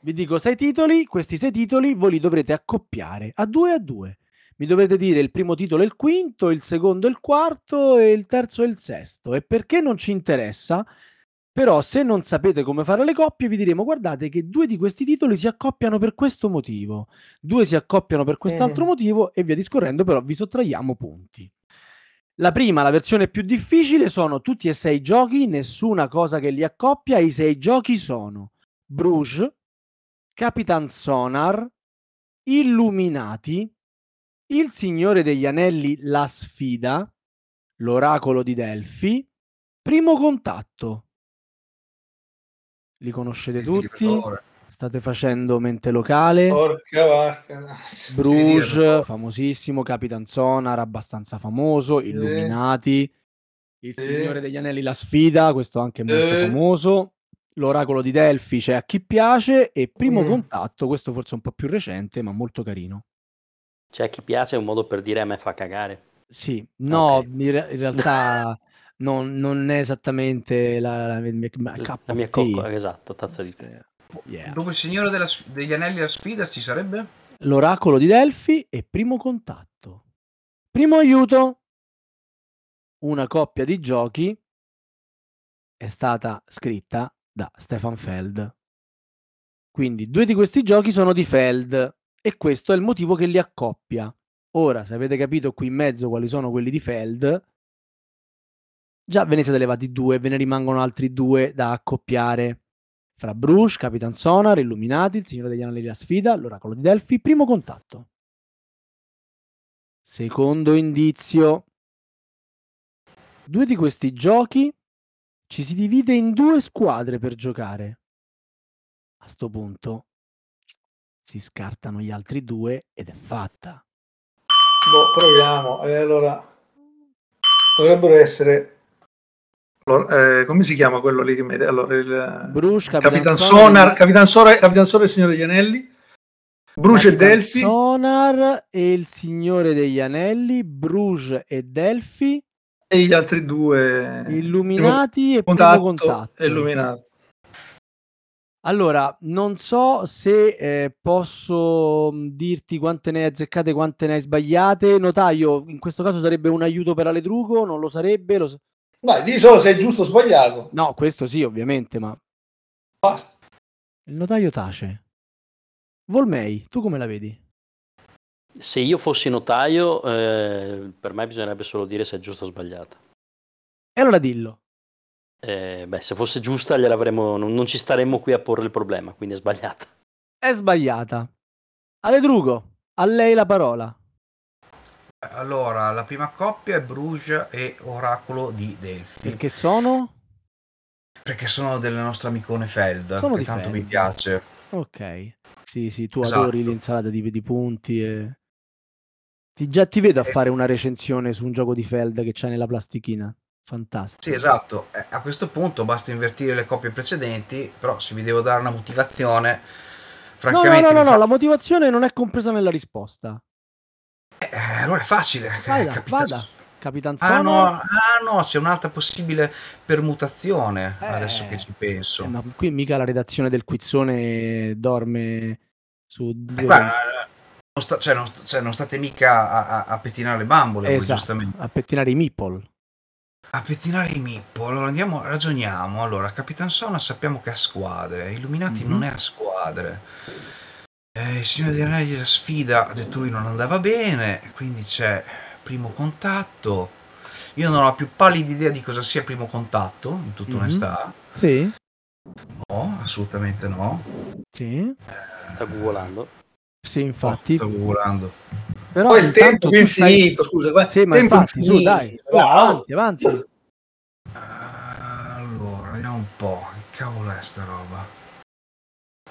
Vi dico sei titoli, questi sei titoli voi li dovrete accoppiare a due a due. Mi dovete dire il primo titolo è il quinto, il secondo è il quarto e il terzo è il sesto. E perché non ci interessa? Però se non sapete come fare le coppie vi diremo guardate che due di questi titoli si accoppiano per questo motivo, due si accoppiano per quest'altro Mhm. motivo e via discorrendo, però vi sottraiamo punti. La prima, la versione più difficile, sono tutti e sei giochi, nessuna cosa che li accoppia. I sei giochi sono Bruges, Capitan Sonar, Illuminati, Il Signore degli Anelli, La Sfida, L'Oracolo di Delfi, Primo Contatto. Li conoscete tutti? State facendo mente locale. Porca vacca. Bruges, famosissimo, Capitan Sonar, abbastanza famoso, Illuminati, Il. Signore degli Anelli, La Sfida, questo anche molto famoso, L'Oracolo di Delfi, c'è a chi piace, e Primo Mm. Contatto, questo forse un po' più recente, ma molto carino. C'è chi piace, è un modo per dire a me fa cagare. Sì, no, Ok. in, re- in realtà *laughs* non, non è esattamente la, la, la mia, cup La of mia cocca, esatto, tazza di tè. Yeah. Dopo il Signore della degli Anelli la sfida ci sarebbe? L'Oracolo di Delfi e Primo Contatto. Primo aiuto. Una coppia di giochi è stata scritta da Stefan Feld. Quindi due di questi giochi sono di Feld e questo è il motivo che li accoppia. Ora, se avete capito qui in mezzo quali sono quelli di Feld, già ve ne siete levati due, ve ne rimangono altri due da accoppiare fra Bruges, Capitan Sonar, Illuminati, Il Signore degli Anelli la sfida, l'Oracolo di Delfi, primo contatto. Secondo indizio. Due di questi giochi ci si divide in due squadre per giocare. A sto punto si scartano gli altri due ed è fatta. Boh, proviamo. E allora dovrebbero essere allora, eh, come si chiama quello lì che mette? Allora, il Bruges, Capitan, Capitan Sonar, Capitan Sonar, Capitan Sonar e il Signore degli Anelli. Bruce e Capitan Delphi Sonar e il Signore degli Anelli, Bruges e Delphi, e gli altri due Illuminati e contatto, Primo Contatto. e Illuminati. Allora, non so se eh, posso mh, dirti quante ne hai azzeccate, quante ne hai sbagliate. Notaio, in questo caso sarebbe un aiuto per Aledrugo, non lo sarebbe? Lo Dai, di solo se è giusto o sbagliato. No, questo sì, ovviamente, ma Basta. il notaio tace. Volmei, tu come la vedi? Se io fossi notaio, eh, per me bisognerebbe solo dire se è giusta o sbagliata. E allora dillo. Eh, beh, se fosse giusta, gliel'avremmo, non, non ci staremmo qui a porre il problema, quindi è sbagliata. È sbagliata. Aledrugo, a lei la parola. Allora, la prima coppia è Bruges e Oracolo di Delphi. Perché sono? Perché sono delle nostre amicone Feld, Sono che di tanto Feld. mi piace. Ok. Sì, sì, tu Esatto. adori l'insalata di, di punti e... Ti, già ti vedo a Eh. fare una recensione su un gioco di Feld che c'è nella plastichina. Fantastico. Sì, esatto. Eh, a questo punto basta invertire le coppie precedenti, però se vi devo dare una motivazione, No, no, francamente... no, no, mi no, la motivazione non è compresa nella risposta. allora è facile. Vada, Capitan- vada. Capitan Ah no, ah, no, c'è un'altra possibile permutazione, Eh. adesso che ci penso. Eh, ma qui mica la redazione del quizzone dorme su due Eh, non, sta- cioè, non, cioè, non state mica a, a- a pettinare le bambole, voi, esatto, giustamente. a pettinare i meeple. A pettinare i Mippo, allora andiamo, ragioniamo. Allora, Capitan Sona sappiamo che ha squadre, Illuminati Mhm. non è a squadre. Eh, il Signore degli Anelli la sfida ha detto lui non andava bene, quindi c'è primo contatto. Io non ho più pallida idea di cosa sia primo contatto, in tutta Mhm. onestà. Sì, No, assolutamente no. sì, Sta googolando. sì, infatti. Stavo volando. Però Poi il tempo è sai- infinito, scusa. guarda, Sì, ma tempo infatti, su, infinito. dai, su, Bravo. avanti, avanti. Allora, vediamo un po'. Che cavolo è sta roba?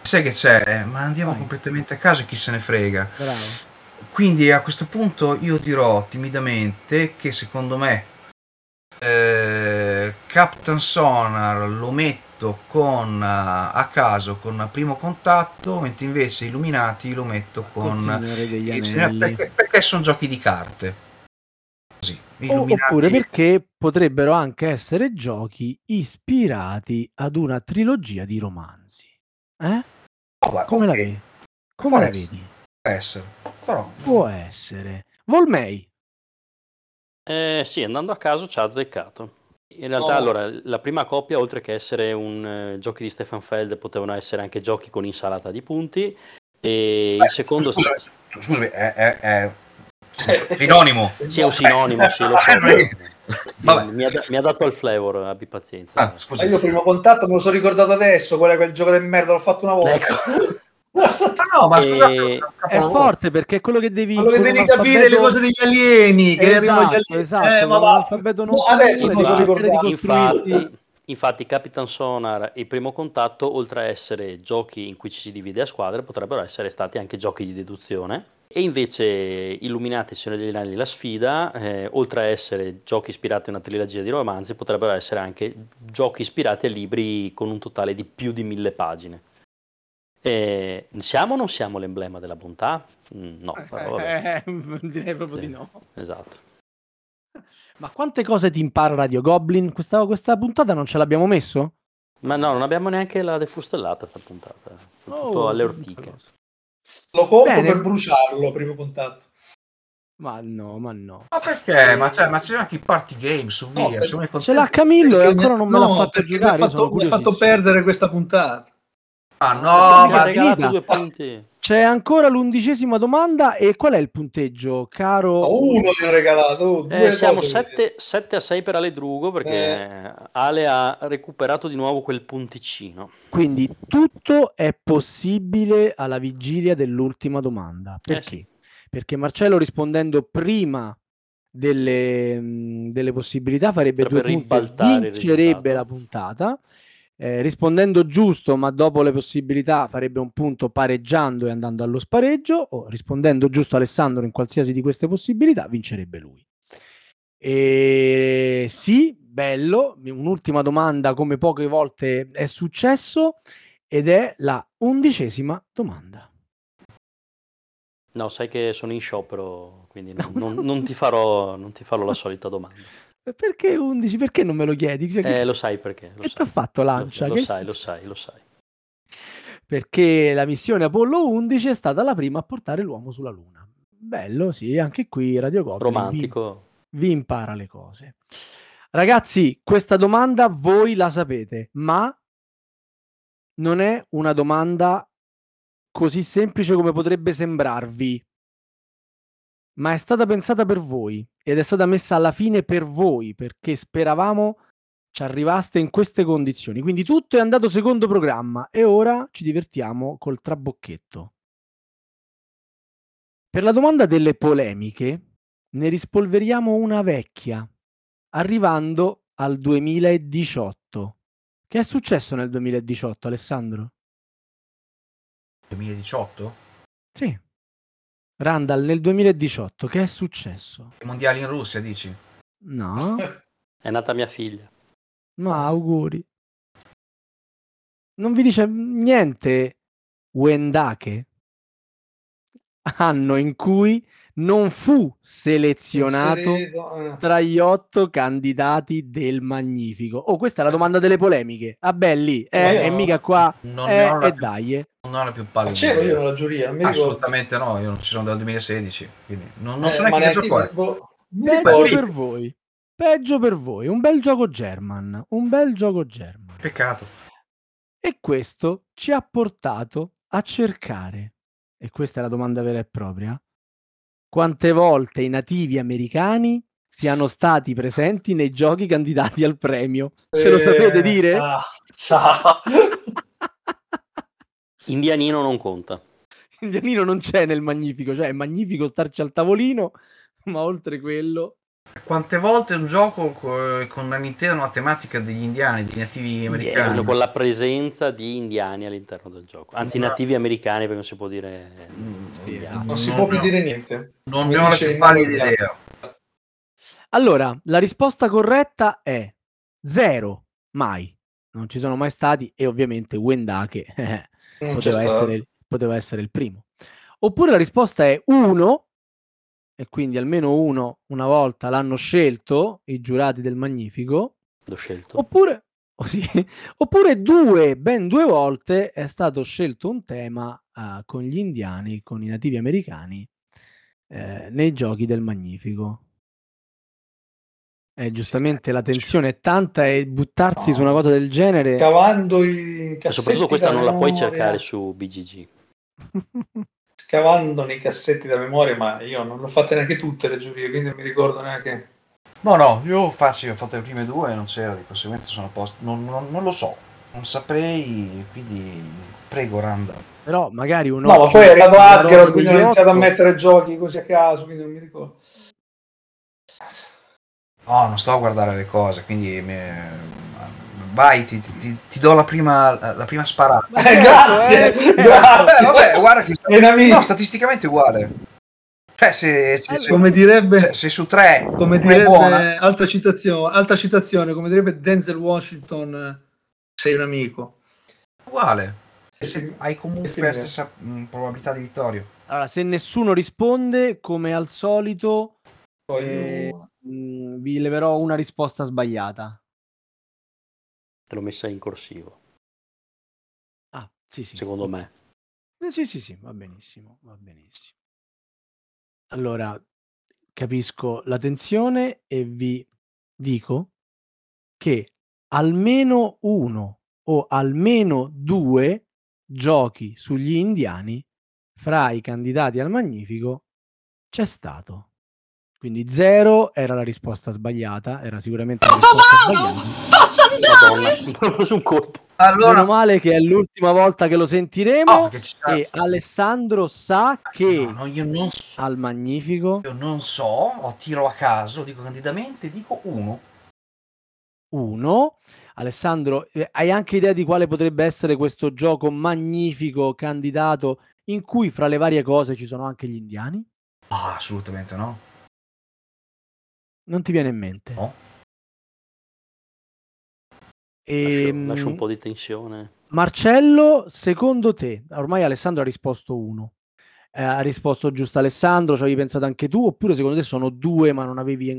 Sai che c'è? Ma andiamo Vai. completamente a caso e chi se ne frega. Bravo. Quindi a questo punto io dirò timidamente che secondo me eh, Captain Sonar lo metto con eh, a caso con primo contatto, mentre invece Illuminati lo metto con il- perché, perché sono giochi di carte. Così. Illuminati- Oppure perché potrebbero anche essere giochi ispirati ad una trilogia di romanzi. Eh? Oh, Come la ok, vedi? Come Può la essere. vedi? può essere. Però Può essere. Volmei. Eh, sì, andando a caso ci ha azzeccato. In realtà, No. allora, la prima coppia, oltre che essere un eh, giochi di Stefan Feld, potevano essere anche giochi con insalata di punti. E il Eh, secondo scusa, scusami, è, è, è sinonimo. sì, è un sinonimo, sì, lo *laughs* so. Eh, Vabbè. Mi, ha, mi ha dato il flavor, abbi pazienza. Ah, scusa. Ma io primo contatto me lo sono ricordato adesso, quello è quel gioco del merda, l'ho fatto una volta. Ecco. *laughs* Ah, no, ma E- scusate, È forte perché è quello che devi... Quello che devi capire le cose degli alieni, che Esatto, alieni. esatto. Eh, ma va. l'alfabeto non No, adesso devi di ricordato. costruirti- Infatti, infatti, Capitan Sonar e Primo Contatto, oltre a essere giochi in cui ci si divide a squadre, potrebbero essere stati anche giochi di deduzione. E invece Illuminati, Signore degli Anelli, la sfida, eh, oltre a essere giochi ispirati a una trilogia di romanzi, potrebbero essere anche giochi ispirati a libri con un totale di più di mille pagine. Eh, siamo o non siamo l'emblema della bontà? Mm, no, però vabbè, Eh, *laughs* direi proprio Sì. di no. esatto. Ma quante cose ti impara Radio Goblin? Questa, questa puntata non ce l'abbiamo messo? Ma no, non abbiamo neanche la defustellata sta puntata, tutto Oh, alle ortiche. Lo compro Bene. per bruciarlo, primo contatto. Ma no, ma no. Ma perché? Ma c'è, ma c'è anche i party game su No, via. per- Ce l'ha Camillo e Perché ancora mi- non me no, l'ha fatto giocare. Mi ha fatto, mi ha fatto curiosissimo. perdere questa puntata. Ah, Mi no, ha ma due punti. C'è ancora l'undicesima domanda e qual è il punteggio, caro? A uno gli ho regalato. oh, due Eh, siamo cose. 7, 7 a 6 per Ale Drugo perché Ale ha recuperato di nuovo quel punticino. Quindi tutto è possibile alla vigilia dell'ultima domanda. Perché? sì. Perché Marcello rispondendo prima delle, delle possibilità farebbe Potrebbe due punti, vincerebbe la puntata. Eh, rispondendo giusto, ma dopo le possibilità farebbe un punto pareggiando e andando allo spareggio, o rispondendo giusto Alessandro in qualsiasi di queste possibilità, vincerebbe lui. E sì, bello, un'ultima domanda come poche volte è successo ed è la undicesima domanda. No, sai che sono in sciopero, quindi non, non- non ti, farò, non ti farò la solita domanda. *laughs* Perché 11? Perché non me lo chiedi? Cioè, che Eh, lo sai perché. Lo che ti ha fatto Lo- Lancia? Lo, Che sai, lo sai, lo sai. Perché la missione Apollo 11 è stata la prima a portare l'uomo sulla Luna. Bello, sì, anche qui Radio Goblin vi- Romantico. vi impara le cose. Ragazzi, questa domanda voi la sapete, ma non è una domanda così semplice come potrebbe sembrarvi. Ma è stata pensata per voi ed è stata messa alla fine per voi perché speravamo ci arrivaste in queste condizioni. Quindi tutto è andato secondo programma e ora ci divertiamo col trabocchetto. Per la domanda delle polemiche ne rispolveriamo una vecchia, arrivando al 2018. Che è successo nel 2018, Alessandro? 2018? Sì. Randall, nel 2018 che è successo? I mondiali in Russia, dici? No, *laughs* È nata mia figlia. no, auguri. Non vi dice niente Wendake? Anno in cui non fu selezionato eh. tra gli otto candidati del Magnifico. Oh, questa è la domanda delle polemiche. Ah, belli, Ma eh, e mica qua. Non Eh, la e più- dai, eh. Non ho la più Ma pallida c'ero io nella giuria, non ricordo. Assolutamente no, io non ci sono dal 2016, quindi non, non Eh, so neanche che gioco Peggio per voi. Peggio per voi. Un bel gioco German. Un bel gioco German. Peccato. E questo ci ha portato a cercare, e questa è la domanda vera e propria, quante volte i nativi americani siano stati presenti nei giochi candidati al premio. Ce lo Eh, sapete dire? Ciao. ciao. *laughs* Indianino non conta. Indianino non c'è nel Magnifico, cioè è magnifico starci al tavolino, ma oltre quello... Quante volte un gioco co- con una Nintendo una tematica degli indiani, dei nativi americani? Con la presenza di indiani all'interno del gioco. Anzi, No. nativi americani, perché non si può dire. Mm, Sì, esatto. Non si Non può più dire niente. Non ho la più pallida idea. Allora, la risposta corretta è zero, mai. Non ci sono mai stati e ovviamente Wendake eh, *laughs* poteva, essere, poteva essere il primo. Oppure la risposta è uno, e quindi almeno uno una volta l'hanno scelto i giurati del Magnifico, L'ho scelto. oppure, oh sì, *laughs* oppure due, ben due volte è stato scelto un tema eh, con gli indiani, con i nativi americani, eh, nei giochi del Magnifico. Eh, giustamente la tensione è tanta e buttarsi No. su una cosa del genere Scavando i cassetti E soprattutto questa non la puoi cercare su BGG. *laughs* Scavando nei cassetti da memoria, ma io non l'ho fatte neanche tutte le giurie, quindi non mi ricordo neanche. No, no, io faccio, ho fatto le prime due e non c'era, di conseguenza sono a posto. Non, non- non lo so, non saprei, quindi prego Randa. però magari un No, ma poi è arrivato Asgard, quindi ho iniziato a mettere giochi così a caso, quindi non mi ricordo. No, non sto a guardare le cose, quindi mi- vai, ti, ti- ti- do la prima, la prima sparata. Eh, certo, grazie, eh, Vabbè, grazie. vabbè, guarda che È un amico. no, statisticamente è uguale. Cioè, se, se- se- come direbbe, se- se su tre come è buona, direbbe altra citazione, altra citazione, come direbbe Denzel Washington, eh, sei un amico. uguale. Se- hai comunque la stessa mh, probabilità di vittoria. Allora, se nessuno risponde, come al solito, poi Eh, mh, vi leverò una risposta sbagliata. Te l'ho messa in corsivo, Ah, sì, sì. secondo me. Eh, sì, sì, sì, va benissimo, va benissimo. Allora, capisco la tensione e vi dico che almeno uno o almeno due giochi sugli indiani fra i candidati al Magnifico c'è stato. Quindi zero era la risposta sbagliata, era sicuramente la risposta sbagliata. Madonna, mi ho preso un colpo. Meno male che è l'ultima volta che lo sentiremo Oh, che e Alessandro sa che No, no, io non so, al Magnifico io non so, ho tiro a caso, dico candidamente, dico uno. 1. Alessandro, eh, hai anche idea di quale potrebbe essere questo gioco magnifico candidato in cui fra le varie cose ci sono anche gli indiani? Ah, assolutamente no. Non ti viene in mente? No. Lascio, Ehm, lascio un po' di tensione. Marcello, secondo te, ormai Alessandro ha risposto 1. ha risposto giusto Alessandro, ci avevi pensato anche tu, oppure secondo te sono due ma non avevi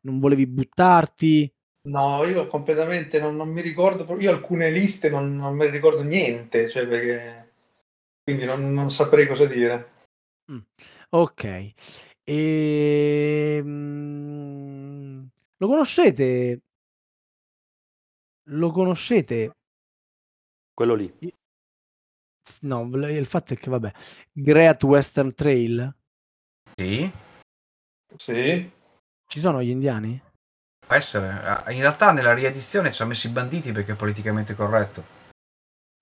non volevi buttarti? No, io completamente non, non mi ricordo, proprio- io alcune liste non, non me ne ricordo niente, cioè perché quindi non, non saprei cosa dire. Ok. Ehm, lo conoscete? Lo conoscete? Quello lì. No, il fatto è che vabbè, Great Western Trail, Sì, Sì, ci sono gli indiani? può essere. In realtà nella riedizione ci ha messo i banditi perché è politicamente corretto.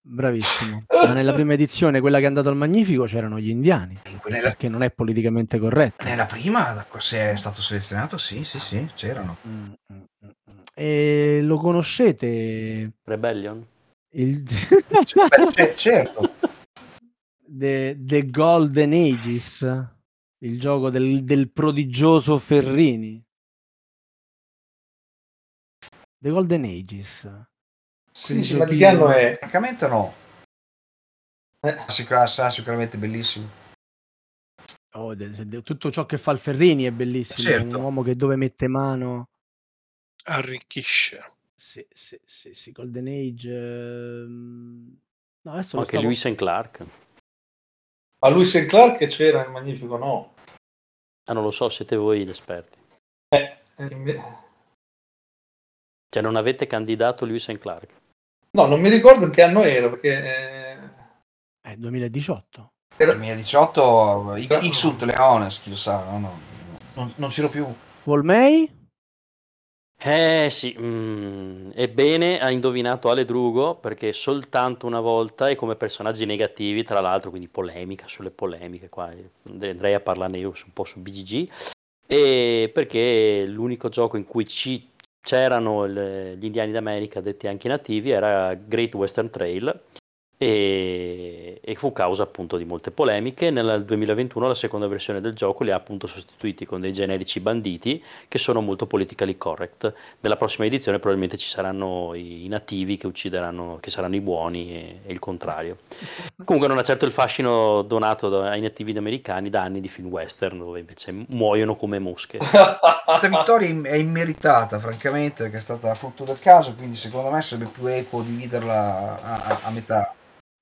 Bravissimo. *laughs* Ma nella prima edizione, quella che è andata al Magnifico, c'erano gli indiani, Nella, perché non è politicamente corretto. nella prima, se è stato selezionato, sì, sì, sì, c'erano. Mm, mm, mm, mm. E lo conoscete? Rebellion? Il... *laughs* Beh, certo. The, The Golden Ages, il gioco del, del prodigioso Ferrini. The Golden Ages. sì, Quindi sì, ma di che anno è? Francamente no. Eh. Sicur- sarà sicuramente bellissimo. Oh, de- de- tutto ciò che fa il Ferrini è bellissimo. Certo. Un uomo che dove mette mano. Arricchisce. Sì, sì, sì, sì, Golden Age. ehm, No, adesso Anche stavo- Lewis and Clark. Ma lui e Clark c'era nel Magnifico no. Ah, non lo so, siete voi gli esperti. Eh, inve- Cioè, non avete candidato Lewis and Clark. No, non mi ricordo in che anno era, perché... eh, Eh, 2018. era- 2018 I- Ixut Leones, chi lo sa, no, no, non, non c'ero più. May? Eh sì, mm, ebbene ha indovinato Ale Drugo perché soltanto una volta e come personaggi negativi, tra l'altro, quindi polemica sulle polemiche, qua eh, andrei a parlarne io un po' su BGG, e perché l'unico gioco in cui ci- c'erano il- gli indiani d'America, detti anche nativi, era Great Western Trail e, e fu causa appunto di molte polemiche. Nel 2021 la seconda versione del gioco li ha appunto sostituiti con dei generici banditi che sono molto politically correct. Nella prossima edizione probabilmente ci saranno i, nativi che uccideranno, che saranno i buoni e, e il contrario. Comunque non ha certo il fascino donato ai nativi americani da anni di film western dove invece muoiono come mosche. Questa vittoria è immeritata, francamente, perché è stata frutto del caso, quindi secondo me sarebbe più equo dividerla a, a- a metà.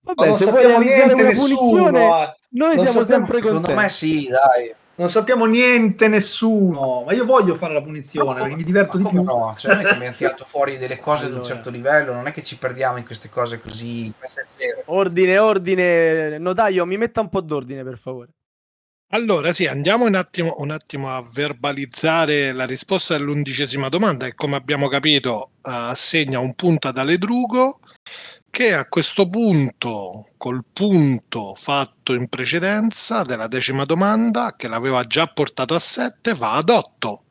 Vabbè, non se vuoi sappiamo realizzare niente una nessuno. punizione, eh. noi Non siamo sappiamo- sempre con Secondo te. me sì, dai. Non sappiamo niente nessuno, ma io voglio fare la punizione perché mi diverto di Ma più. come No, cioè non è che abbiamo *laughs* tirato fuori delle cose di Allora. un certo livello, non è che ci perdiamo in queste cose così. Ordine, ordine. Notaio, mi metta un po' d'ordine, per favore. Allora, sì, andiamo un attimo, un attimo a verbalizzare la risposta dell'undicesima domanda che, come abbiamo capito, eh, assegna un punto ad Aledrugo, che a questo punto, col punto fatto in precedenza della decima domanda, che l'aveva già portato a 7, va ad 8.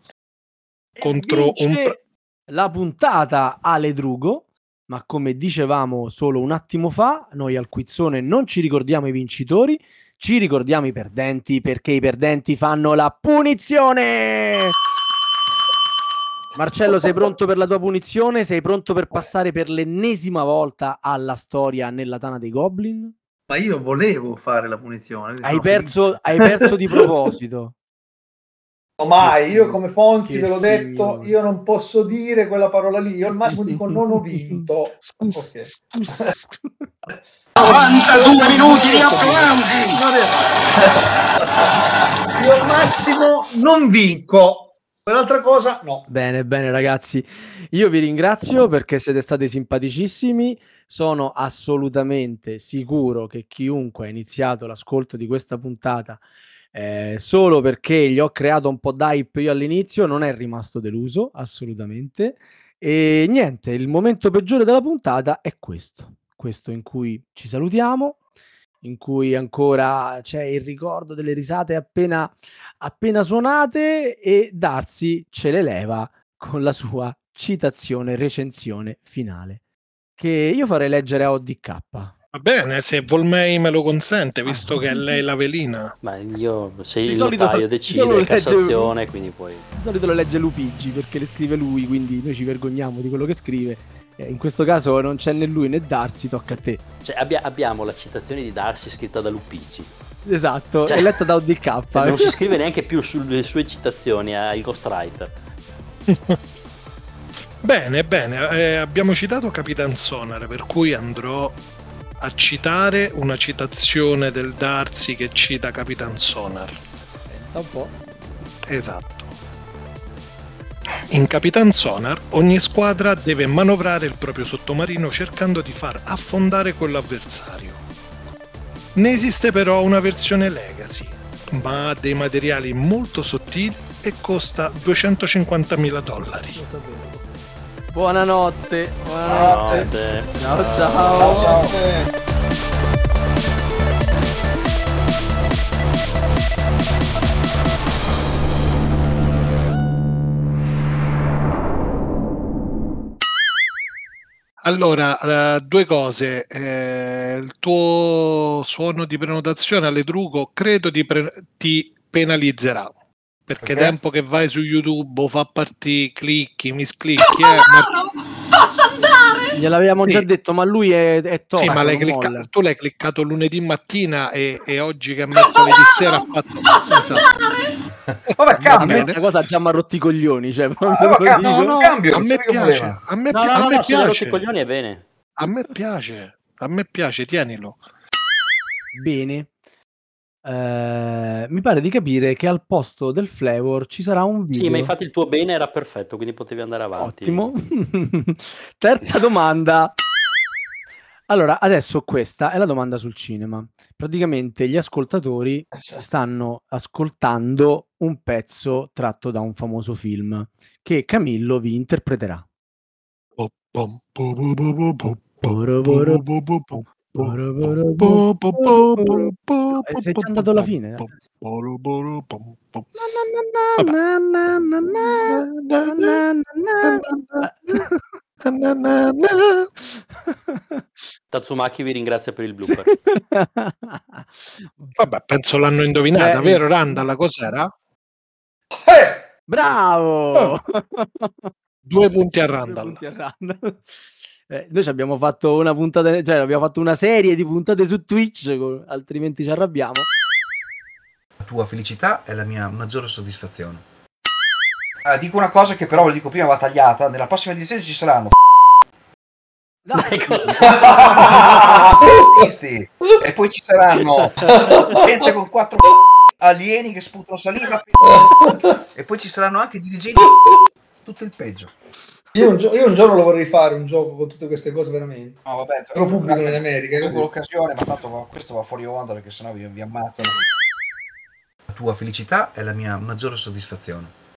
Contro un pre- la puntata Ale Drugo, ma come dicevamo solo un attimo fa, noi al quizzone non ci ricordiamo i vincitori, ci ricordiamo i perdenti perché i perdenti fanno la punizione. Marcello, sei *laughs* pronto per la tua punizione? Sei pronto per passare per l'ennesima volta alla storia nella Tana dei Goblin? Ma io volevo fare la punizione. Hai perso, hai perso di *laughs* proposito. No, mai, Che io come Fonzi che ve l'ho detto, io non posso dire quella parola lì, io al massimo dico non ho vinto. *laughs* Scusa, Ok. scusa, scusa. 92 minuti di applausi! Io al massimo non vinco. Quell'altra cosa no. Bene, bene ragazzi, io vi ringrazio perché siete stati simpaticissimi, sono assolutamente sicuro che chiunque ha iniziato l'ascolto di questa puntata eh, solo perché gli ho creato un po' d'hype io all'inizio non è rimasto deluso, assolutamente. E niente, il momento peggiore della puntata è questo, questo in cui ci salutiamo, in cui ancora c'è il ricordo delle risate appena appena suonate e Darsi ce le leva con la sua citazione, recensione finale, che io farei leggere a ODK. Va bene, se Volmei me lo consente, visto che è lei la velina. Ma io, se Di il solito- notaio di decide solito è legge- Cassazione, quindi poi... Di solito lo legge Lupigi perché le scrive lui, quindi noi ci vergogniamo di quello che scrive. Eh, in questo caso non c'è né lui né Darsi, tocca a te. Cioè, abbia- abbiamo la citazione di Darsi scritta da Lupigi. Esatto, Cioè- è letta da ODK. *laughs* Cioè, non si *laughs* scrive neanche più sulle sue citazioni al ghostwriter. *laughs* Bene, bene, eh, abbiamo citato Capitan Sonar, per cui andrò a citare una citazione del Darsi che cita Capitan Sonar. Pensa un po'. Esatto. In Capitan Sonar ogni squadra deve manovrare il proprio sottomarino cercando di far affondare quello avversario. Ne esiste però una versione Legacy, ma ha dei materiali molto sottili e costa 250.000 dollari. Sapevo. Buonanotte. Buonanotte. Notte. Ciao ciao. Ciao. Allora, eh, due cose. Eh, il tuo suono di prenotazione alle Drugo credo ti, pre- ti penalizzerà. Perché Perché? tempo che vai su YouTube fa partire, clicchi, misclicchi, eh, ma andare? Gliel'avevamo Sì. già detto, ma lui è, è tosto, Sì, ma l'hai clicca- tu l'hai cliccato lunedì mattina e, e oggi che è mercoledì sera ha fatto... *laughs* Esatto. Vabbè, cambia. me sta cosa già mi ha rotto i coglioni. Cioè, Ah. No, no, cambio, a me piace, a me, No, pi- no, a no, me no, l'hai rotto i piace, coglioni è bene. a me piace, a me piace, tienilo. Bene. Eh, mi pare di capire che al posto del flavor ci sarà un video. Sì, ma infatti il tuo bene era perfetto, quindi potevi andare avanti. Ottimo. *laughs* Terza domanda. Allora, adesso questa è la domanda sul cinema. Praticamente gli ascoltatori stanno ascoltando un pezzo tratto da un famoso film che Camillo vi interpreterà. Eh, sei già andato alla fine. eh. Tatsumaki vi ringrazia per il blooper. Vabbè, penso l'hanno indovinata, Eh, vero Randall? Cos'era? Eh, Bravo! Due punti a Due Randall. punti a Randall. Eh, noi ci abbiamo fatto una puntata, cioè abbiamo fatto una serie di puntate su Twitch, altrimenti ci arrabbiamo. La tua felicità è la mia maggiore soddisfazione. Ah, dico una cosa che però, lo dico prima, va tagliata. Nella prossima edizione ci saranno Dai, *laughs* artisti e poi ci saranno gente con quattro alieni che sputano saliva *laughs* e poi ci saranno anche dirigenti tutto il peggio. Io, un gio- io un giorno lo vorrei fare, un gioco con tutte queste cose veramente. No, vabbè, Però pubblicano in America. Lungo l'occasione, ma tanto va- questo va fuori onda perché sennò vi, vi ammazzano. La tua felicità è la mia maggiore soddisfazione.